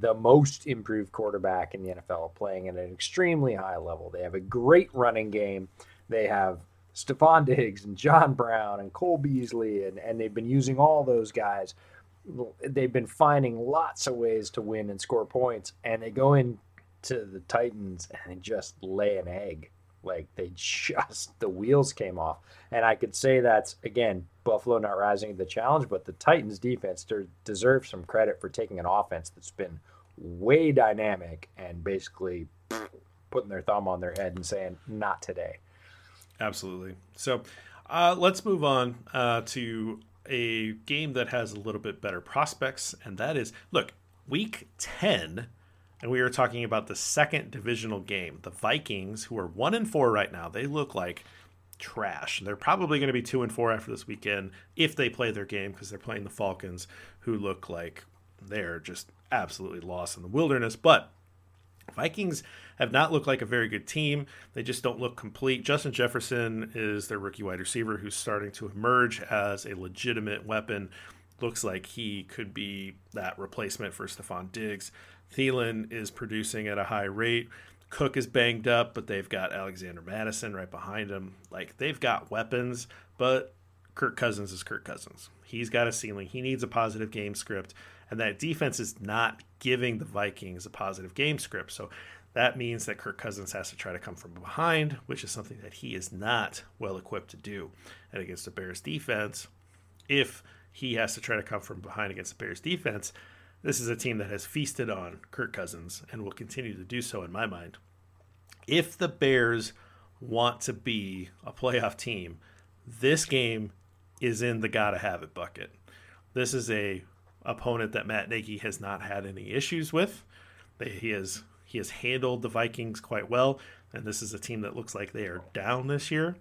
the most improved quarterback in the NFL, playing at an extremely high level. They have a great running game. They have Stefon Diggs and John Brown and Cole Beasley, and, and they've been using all those guys. They've been finding lots of ways to win and score points, and they go in to the Titans and just lay an egg. Like they just the wheels came off, and I could say that's again Buffalo not rising to the challenge, but the Titans defense deserves some credit for taking an offense that's been way dynamic and basically putting their thumb on their head and saying not today. Absolutely. So uh, let's move on uh, to a game that has a little bit better prospects, and that is look week ten and we are talking about the second divisional game. The Vikings, who are one and four right now, they look like trash. They're probably going to be two and four after this weekend if they play their game because they're playing the Falcons, who look like they're just absolutely lost in the wilderness. But Vikings have not looked like a very good team. They just don't look complete. Justin Jefferson is their rookie wide receiver who's starting to emerge as a legitimate weapon. Looks like he could be that replacement for Stefon Diggs. Thielen is producing at a high rate. Cook is banged up, but they've got Alexander Mattison right behind him. Like they've got weapons, but Kirk Cousins is Kirk Cousins. He's got a ceiling. He needs a positive game script, and that defense is not giving the Vikings a positive game script. So that means that Kirk Cousins has to try to come from behind, which is something that he is not well equipped to do. And against the Bears defense, if he has to try to come from behind against the Bears defense, this is a team that has feasted on Kirk Cousins and will continue to do so in my mind. If the Bears want to be a playoff team, this game is in the gotta have it bucket. This is a opponent that Matt Nagy has not had any issues with. He has he has handled the Vikings quite well, and this is a team that looks like they are down this year.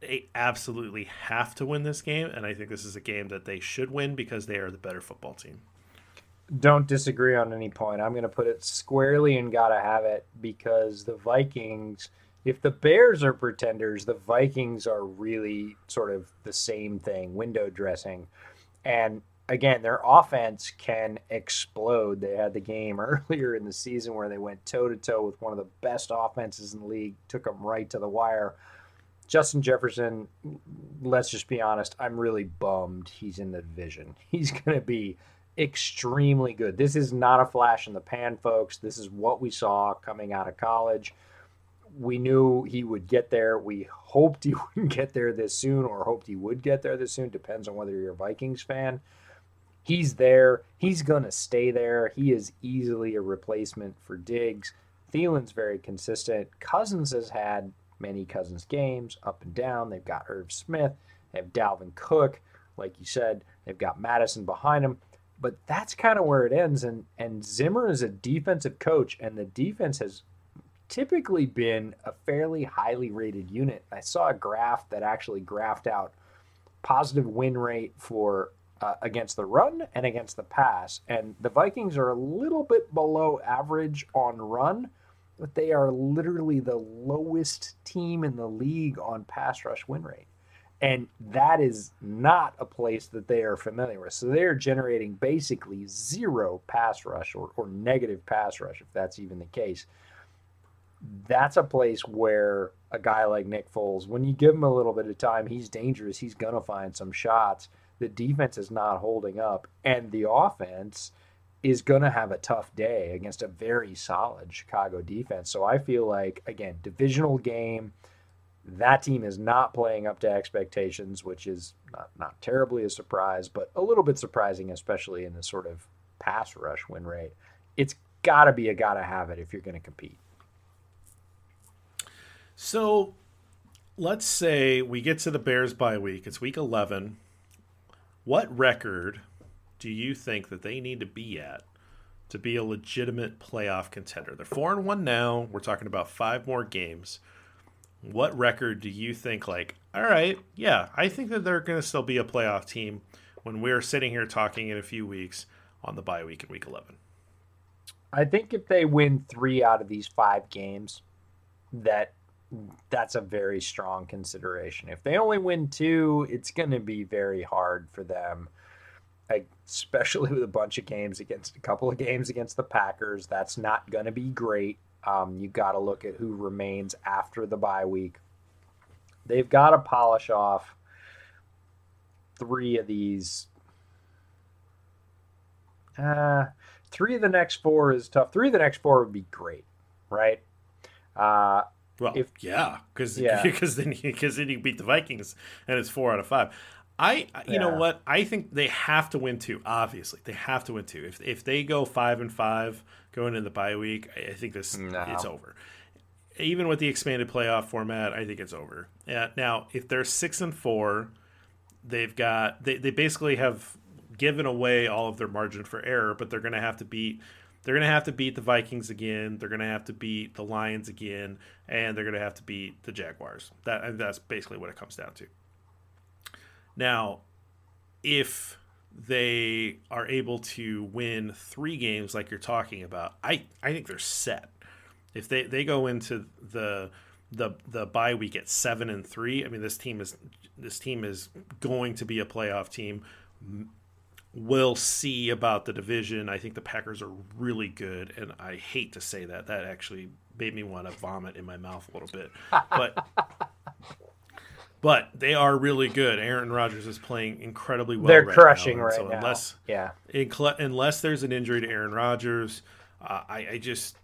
They absolutely have to win this game, and I think this is a game that they should win because they are the better football team don't disagree on any point. I'm going to put it squarely and gotta have it because the Vikings, if the Bears are pretenders, the Vikings are really sort of the same thing, window dressing. And again, their offense can explode. They had the game earlier in the season where they went toe to toe with one of the best offenses in the league, took them right to the wire. Justin Jefferson, let's just be honest, I'm really bummed he's in the division. He's going to be extremely good. This is not a flash in the pan, folks. This is what we saw coming out of college. We knew he would get there. We hoped he wouldn't get there this soon or hoped he would get there this soon. Depends on whether you're a Vikings fan. He's there. He's going to stay there. He is easily a replacement for Diggs. Thielen's very consistent. Cousins has had many Cousins games up and down. They've got Irv Smith. They have Dalvin Cook. Like you said, they've got Mattison behind him but that's kind of where it ends. And and Zimmer is a defensive coach, and the defense has typically been a fairly highly rated unit. I saw a graph that actually graphed out positive win rate for uh, against the run and against the pass, and the Vikings are a little bit below average on run. But they are literally the lowest team in the league on pass rush win rate. And that is not a place that they are familiar with. So they're generating basically zero pass rush or, or negative pass rush, if that's even the case. That's a place where a guy like Nick Foles, when you give him a little bit of time, he's dangerous. He's going to find some shots. The defense is not holding up. And the offense is going to have a tough day against a very solid Chicago defense. So I feel like, again, divisional game that team is not playing up to expectations, which is not, not terribly a surprise, but a little bit surprising, especially in the sort of pass rush win rate. It's got to be a got to have it if you're going to compete. So let's say we get to the Bears bye week. It's week 11. What record do you think that they need to be at to be a legitimate playoff contender? They're 4 and 1 now. We're talking about five more games what record do you think like all right yeah i think that they're going to still be a playoff team when we're sitting here talking in a few weeks on the bye week in week 11 i think if they win three out of these five games that that's a very strong consideration. If they only win two it's going to be very hard for them especially with a bunch of games against a couple of games against the packers. That's not going to be great um, you got to look at who remains after the bye week. They've got to polish off three of these. Uh, three of the next four is tough. Three of the next four would be great, right? Uh, well, if yeah, because yeah. because then because then you beat the Vikings and it's four out of five. I you yeah. know what I think they have to win two. Obviously, they have to win two. If if they go five and five going into the bye week, I think this no. it's over. Even with the expanded playoff format, I think it's over. Uh, now, if they're six and four, they've got they, they basically have given away all of their margin for error, but they're going to have to beat they're going to have to beat the Vikings again. They're going to have to beat the Lions again, and they're going to have to beat the Jaguars. That that's basically what it comes down to. Now, if they are able to win three games like you're talking about, I, I think they're set. If they, they go into the the the bye week at seven and three, I mean this team is this team is going to be a playoff team. We'll see about the division. I think the Packers are really good, and I hate to say that. That actually made me want to vomit in my mouth a little bit. But but they are really good. Aaron Rodgers is playing incredibly well. They're right crushing now. right so now. Unless, yeah, unless there's an injury to Aaron Rodgers, uh, I, I just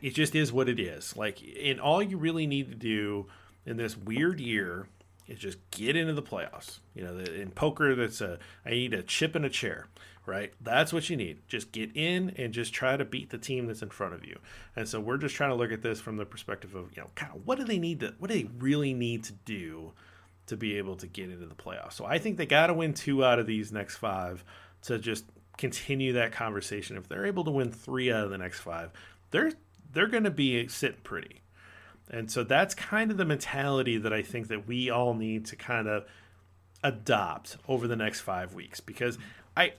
it just is what it is. Like, and all you really need to do in this weird year is just get into the playoffs. You know, in poker, that's a I need a chip and a chair, right? That's what you need. Just get in and just try to beat the team that's in front of you. And so we're just trying to look at this from the perspective of you know, kind of what do they need to, what do they really need to do to be able to get into the playoffs. So I think they got to win two out of these next five to just continue that conversation. If they're able to win three out of the next five, they're they're going to be sitting pretty. And so that's kind of the mentality that I think that we all need to kind of adopt over the next 5 weeks because I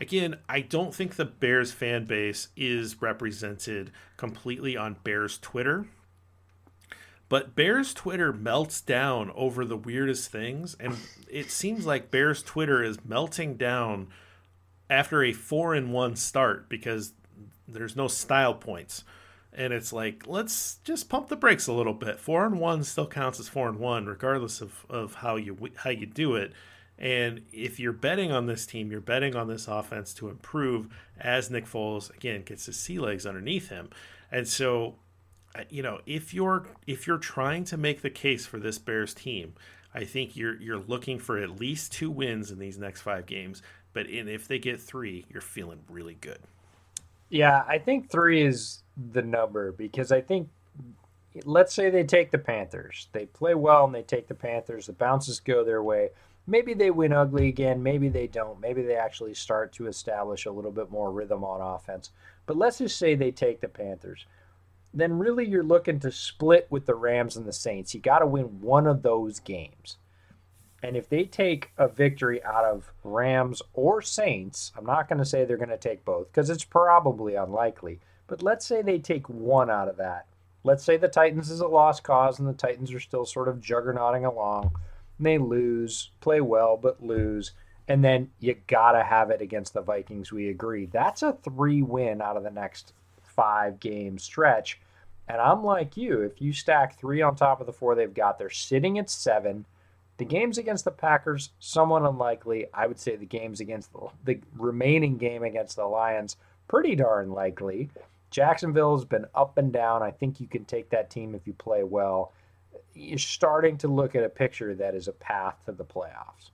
again, I don't think the Bears fan base is represented completely on Bears Twitter but Bears Twitter melts down over the weirdest things, and it seems like Bears Twitter is melting down after a four and one start because there's no style points. And it's like, let's just pump the brakes a little bit. Four and one still counts as four and one, regardless of, of how you how you do it. And if you're betting on this team, you're betting on this offense to improve as Nick Foles again gets his sea legs underneath him. And so you know, if you're if you're trying to make the case for this Bears team, I think you're you're looking for at least two wins in these next five games. But in, if they get three, you're feeling really good. Yeah, I think three is the number because I think let's say they take the Panthers, they play well and they take the Panthers, the bounces go their way. Maybe they win ugly again. Maybe they don't. Maybe they actually start to establish a little bit more rhythm on offense. But let's just say they take the Panthers then really you're looking to split with the Rams and the Saints. You got to win one of those games. And if they take a victory out of Rams or Saints, I'm not going to say they're going to take both because it's probably unlikely. But let's say they take one out of that. Let's say the Titans is a lost cause and the Titans are still sort of juggernauting along. They lose, play well, but lose. And then you got to have it against the Vikings. We agree. That's a three win out of the next five game stretch. And I'm like you, if you stack three on top of the four they've got, they're sitting at seven. The games against the Packers, somewhat unlikely. I would say the games against the, the remaining game against the Lions, pretty darn likely. Jacksonville has been up and down. I think you can take that team if you play well. You're starting to look at a picture that is a path to the playoffs.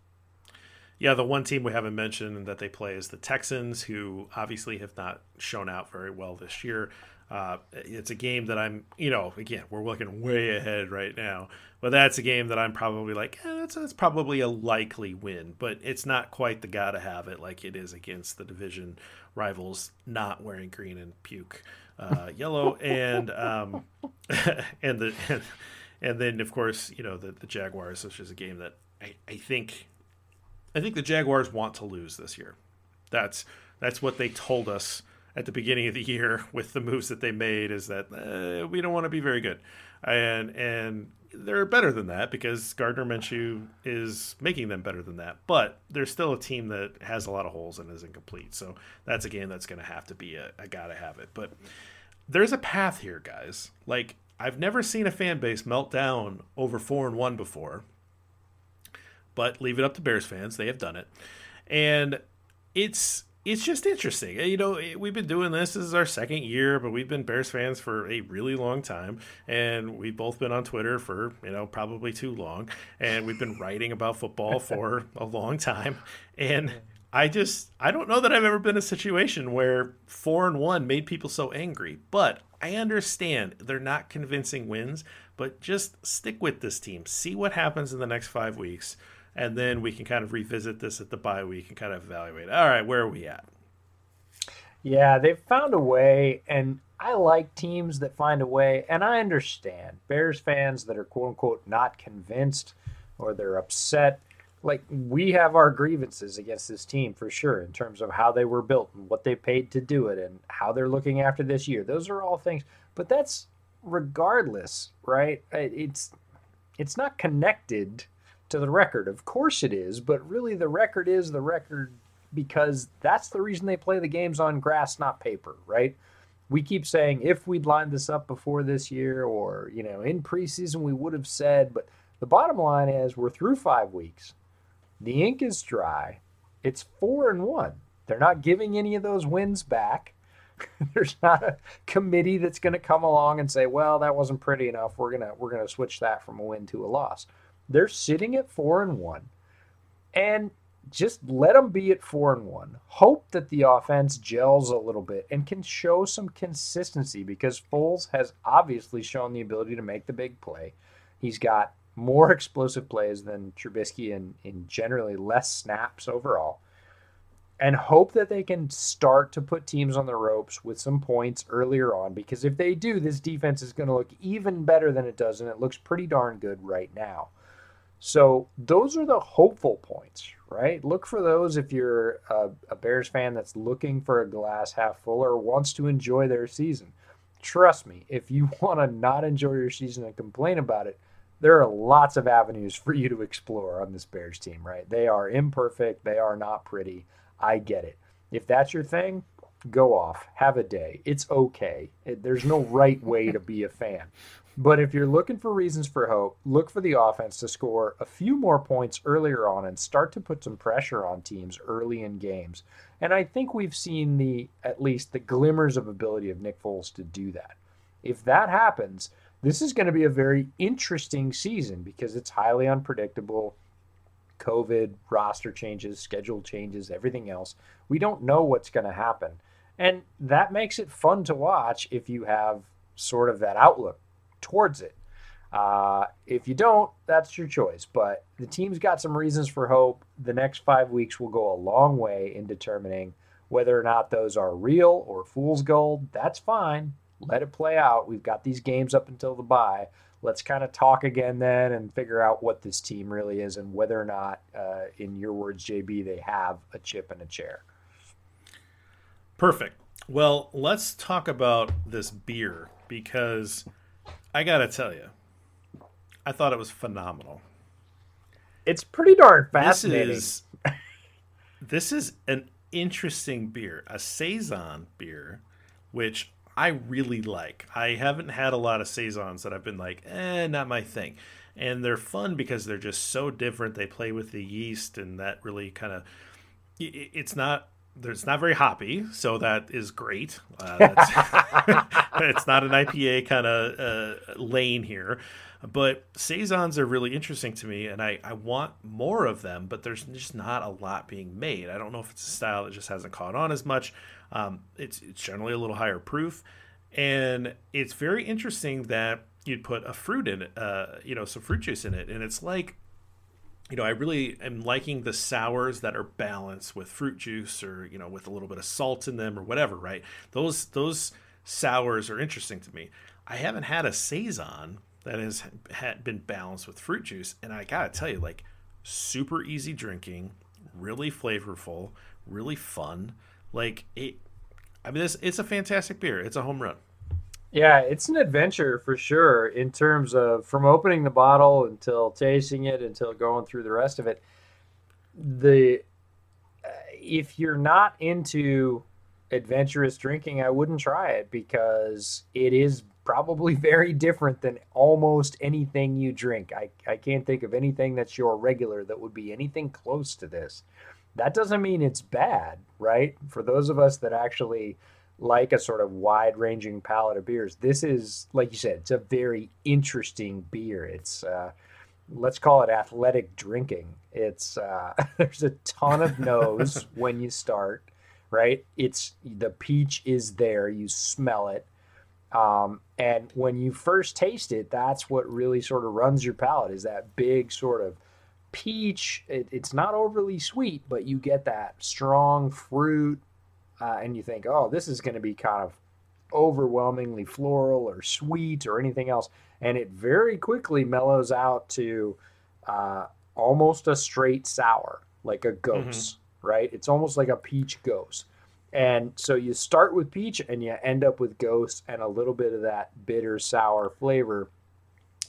Yeah, the one team we haven't mentioned that they play is the Texans, who obviously have not shown out very well this year. Uh, it's a game that I'm, you know, again, we're looking way ahead right now, but that's a game that I'm probably like, eh, that's, that's probably a likely win, but it's not quite the gotta have it like it is against the division rivals not wearing green and puke uh, yellow and um, and the and, and, then of course you know the the Jaguars, which is a game that I, I think I think the Jaguars want to lose this year. That's that's what they told us at the beginning of the year with the moves that they made is that uh, we don't want to be very good, and and they're better than that because Gardner Minshew is making them better than that. But they're still a team that has a lot of holes and is incomplete. So that's a game that's going to have to be a, a gotta have it. But there's a path here, guys. Like I've never seen a fan base melt down over four and one before. But leave it up to Bears fans; they have done it, and it's it's just interesting. You know, we've been doing this. This is our second year, but we've been Bears fans for a really long time, and we've both been on Twitter for you know probably too long, and we've been writing about football for a long time. And I just I don't know that I've ever been in a situation where four and one made people so angry. But I understand they're not convincing wins, but just stick with this team. See what happens in the next five weeks and then we can kind of revisit this at the bye week and kind of evaluate. All right, where are we at? Yeah, they've found a way, and I like teams that find a way, and I understand Bears fans that are quote unquote not convinced or they're upset. Like, we have our grievances against this team for sure in terms of how they were built and what they paid to do it and how they're looking after this year. Those are all things, but that's regardless, right? It's it's not connected to the record. Of course it is, but really the record is the record because that's the reason they play the games on grass, not paper, right? We keep saying if we'd lined this up before this year or, you know, in preseason we would have said, but the bottom line is we're through 5 weeks. The ink is dry. It's 4 and 1. They're not giving any of those wins back. There's not a committee that's going to come along and say, "Well, that wasn't pretty enough. We're to we're to switch that from a win to a loss." They're sitting at 4 and 1. And just let them be at 4 and 1. Hope that the offense gels a little bit and can show some consistency because Foles has obviously shown the ability to make the big play. He's got more explosive plays than Trubisky and in generally less snaps overall and hope that they can start to put teams on the ropes with some points earlier on because if they do, this defense is going to look even better than it does, and it looks pretty darn good right now. So those are the hopeful points, right? Look for those if you're a, a Bears fan that's looking for a glass half full or wants to enjoy their season. Trust me, if you want to not enjoy your season and complain about it, there are lots of avenues for you to explore on this Bears team, right? They are imperfect, they are not pretty I get it. If that's your thing, go off, have a day. It's okay. There's no right way to be a fan. But if you're looking for reasons for hope, look for the offense to score a few more points earlier on and start to put some pressure on teams early in games. And I think we've seen the at least the glimmers of ability of Nick Foles to do that. If that happens, this is going to be a very interesting season because it's highly unpredictable. COVID, roster changes, schedule changes, everything else. We don't know what's going to happen. And that makes it fun to watch if you have sort of that outlook towards it. Uh, if you don't, that's your choice. But the team's got some reasons for hope. The next five weeks will go a long way in determining whether or not those are real or fool's gold. That's fine. Let it play out. We've got these games up until the bye let's kind of talk again then and figure out what this team really is and whether or not, uh, in your words, JB, they have a chip and a chair. Perfect. Well, let's talk about this beer because I got to tell you, I thought it was phenomenal. It's pretty darn fascinating. This is, this is an interesting beer, a Saison beer, which I really like. I haven't had a lot of saisons that I've been like, eh, not my thing. And they're fun because they're just so different. They play with the yeast, and that really kind of it's not it's not very hoppy, so that is great. Uh, it's not an IPA kind of uh, lane here, but saisons are really interesting to me, and I, I want more of them. But there's just not a lot being made. I don't know if it's a style that just hasn't caught on as much, um, it's, it's generally a little higher proof, and it's very interesting that you'd put a fruit in it, uh, you know, some fruit juice in it, and it's like, you know, I really am liking the sours that are balanced with fruit juice or you know with a little bit of salt in them or whatever. Right? Those those sours are interesting to me. I haven't had a saison that has had been balanced with fruit juice, and I gotta tell you, like, super easy drinking, really flavorful, really fun. Like it, I mean, this it's a fantastic beer. It's a home run. Yeah, it's an adventure for sure in terms of from opening the bottle until tasting it until going through the rest of it. The uh, if you're not into adventurous drinking, I wouldn't try it because it is probably very different than almost anything you drink. I, I can't think of anything that's your regular that would be anything close to this that doesn't mean it's bad, right? For those of us that actually like a sort of wide ranging palette of beers, this is, like you said, it's a very interesting beer. It's, uh, let's call it athletic drinking. It's, uh, there's a ton of nose when you start, right? It's, the peach is there, you smell it. Um, and when you first taste it, that's what really sort of runs your palate is that big sort of peach. It, it's not overly sweet, but you get that strong fruit, uh, and you think, oh, this is going to be kind of overwhelmingly floral or sweet or anything else. And it very quickly mellows out to uh, almost a straight sour, like a gose, mm-hmm. right? It's almost like a peach gose. And so you start with peach and you end up with gose and a little bit of that bitter sour flavor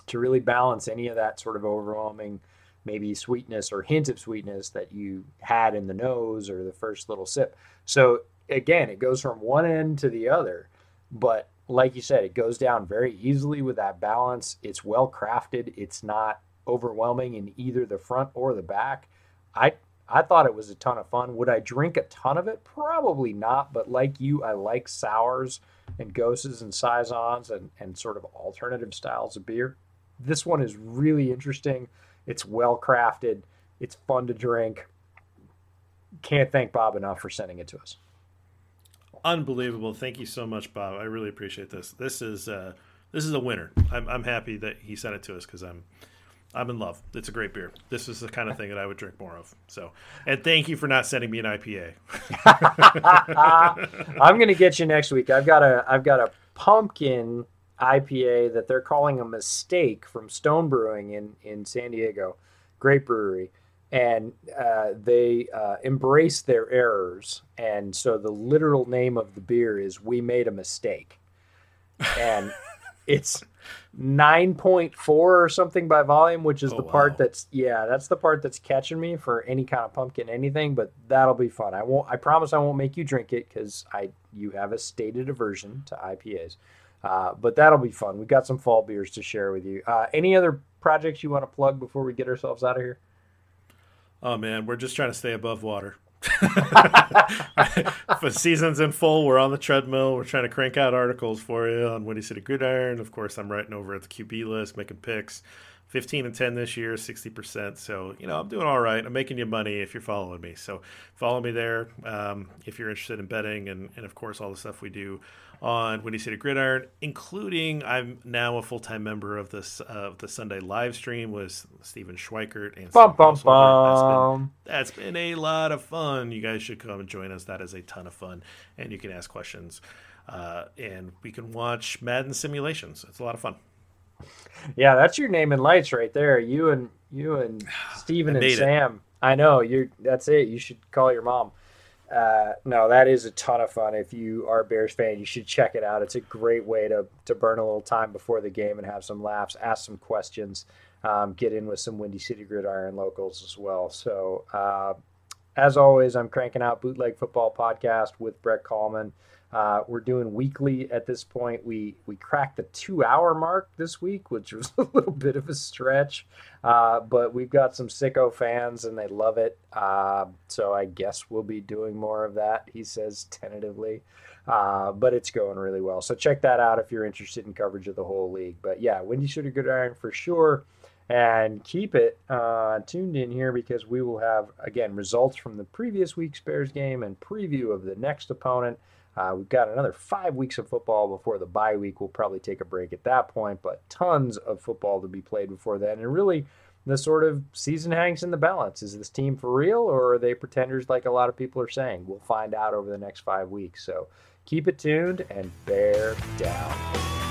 to really balance any of that sort of overwhelming maybe sweetness or hint of sweetness that you had in the nose or the first little sip. So again, it goes from one end to the other, but like you said, it goes down very easily with that balance. It's well crafted. It's not overwhelming in either the front or the back. I I thought it was a ton of fun. Would I drink a ton of it? Probably not, but like you, I like sours and goses and saisons and, and sort of alternative styles of beer. This one is really interesting. It's well crafted. It's fun to drink. Can't thank Bob enough for sending it to us. Unbelievable! Thank you so much, Bob. I really appreciate this. This is uh, this is a winner. I'm, I'm happy that he sent it to us because I'm I'm in love. It's a great beer. This is the kind of thing that I would drink more of. So, and thank you for not sending me an IPA. I'm going to get you next week. I've got a I've got a pumpkin IPA that they're calling a mistake from Stone Brewing in in San Diego, great brewery, and uh, they uh, embrace their errors. And so the literal name of the beer is "We Made a Mistake," and it's 9.4 or something by volume, which is oh, the part wow. that's yeah, that's the part that's catching me for any kind of pumpkin anything. But that'll be fun. I won't. I promise I won't make you drink it because I you have a stated aversion to IPAs. Uh, but that'll be fun. We've got some fall beers to share with you. Uh, any other projects you want to plug before we get ourselves out of here? Oh man, we're just trying to stay above water. for seasons in full, we're on the treadmill. We're trying to crank out articles for you on Windy City Gridiron. Of course, I'm writing over at the QB list, making picks. 15 and 10 this year, 60%. So, you know, I'm doing all right. I'm making you money if you're following me. So, follow me there um, if you're interested in betting and, and, of course, all the stuff we do on Windy City Gridiron, including I'm now a full time member of this of the Sunday live stream with Steven Schweickert and bum, bum, bum. That's, been, that's been a lot of fun. You guys should come and join us. That is a ton of fun, and you can ask questions, uh, and we can watch Madden simulations. It's a lot of fun. Yeah, that's your name and lights right there. You and you and Stephen and Sam. It. I know you're. That's it. You should call your mom. Uh, no, that is a ton of fun. If you are a Bears fan, you should check it out. It's a great way to to burn a little time before the game and have some laughs, ask some questions, um, get in with some Windy City Gridiron locals as well. So, uh, as always, I'm cranking out Bootleg Football Podcast with Brett Kallman. Uh, we're doing weekly at this point. We we cracked the two hour mark this week, which was a little bit of a stretch, uh, but we've got some sicko fans and they love it. Uh, so I guess we'll be doing more of that. He says tentatively, uh, but it's going really well. So check that out if you're interested in coverage of the whole league. But yeah, wendy Windy City Gridiron for sure. And keep it uh, tuned in here because we will have, again, results from the previous week's Bears game and preview of the next opponent. Uh, we've got another five weeks of football before the bye week. We'll probably take a break at that point, but tons of football to be played before then. And really, the sort of season hangs in the balance. Is this team for real, or are they pretenders like a lot of people are saying? We'll find out over the next five weeks. So keep it tuned and bear down.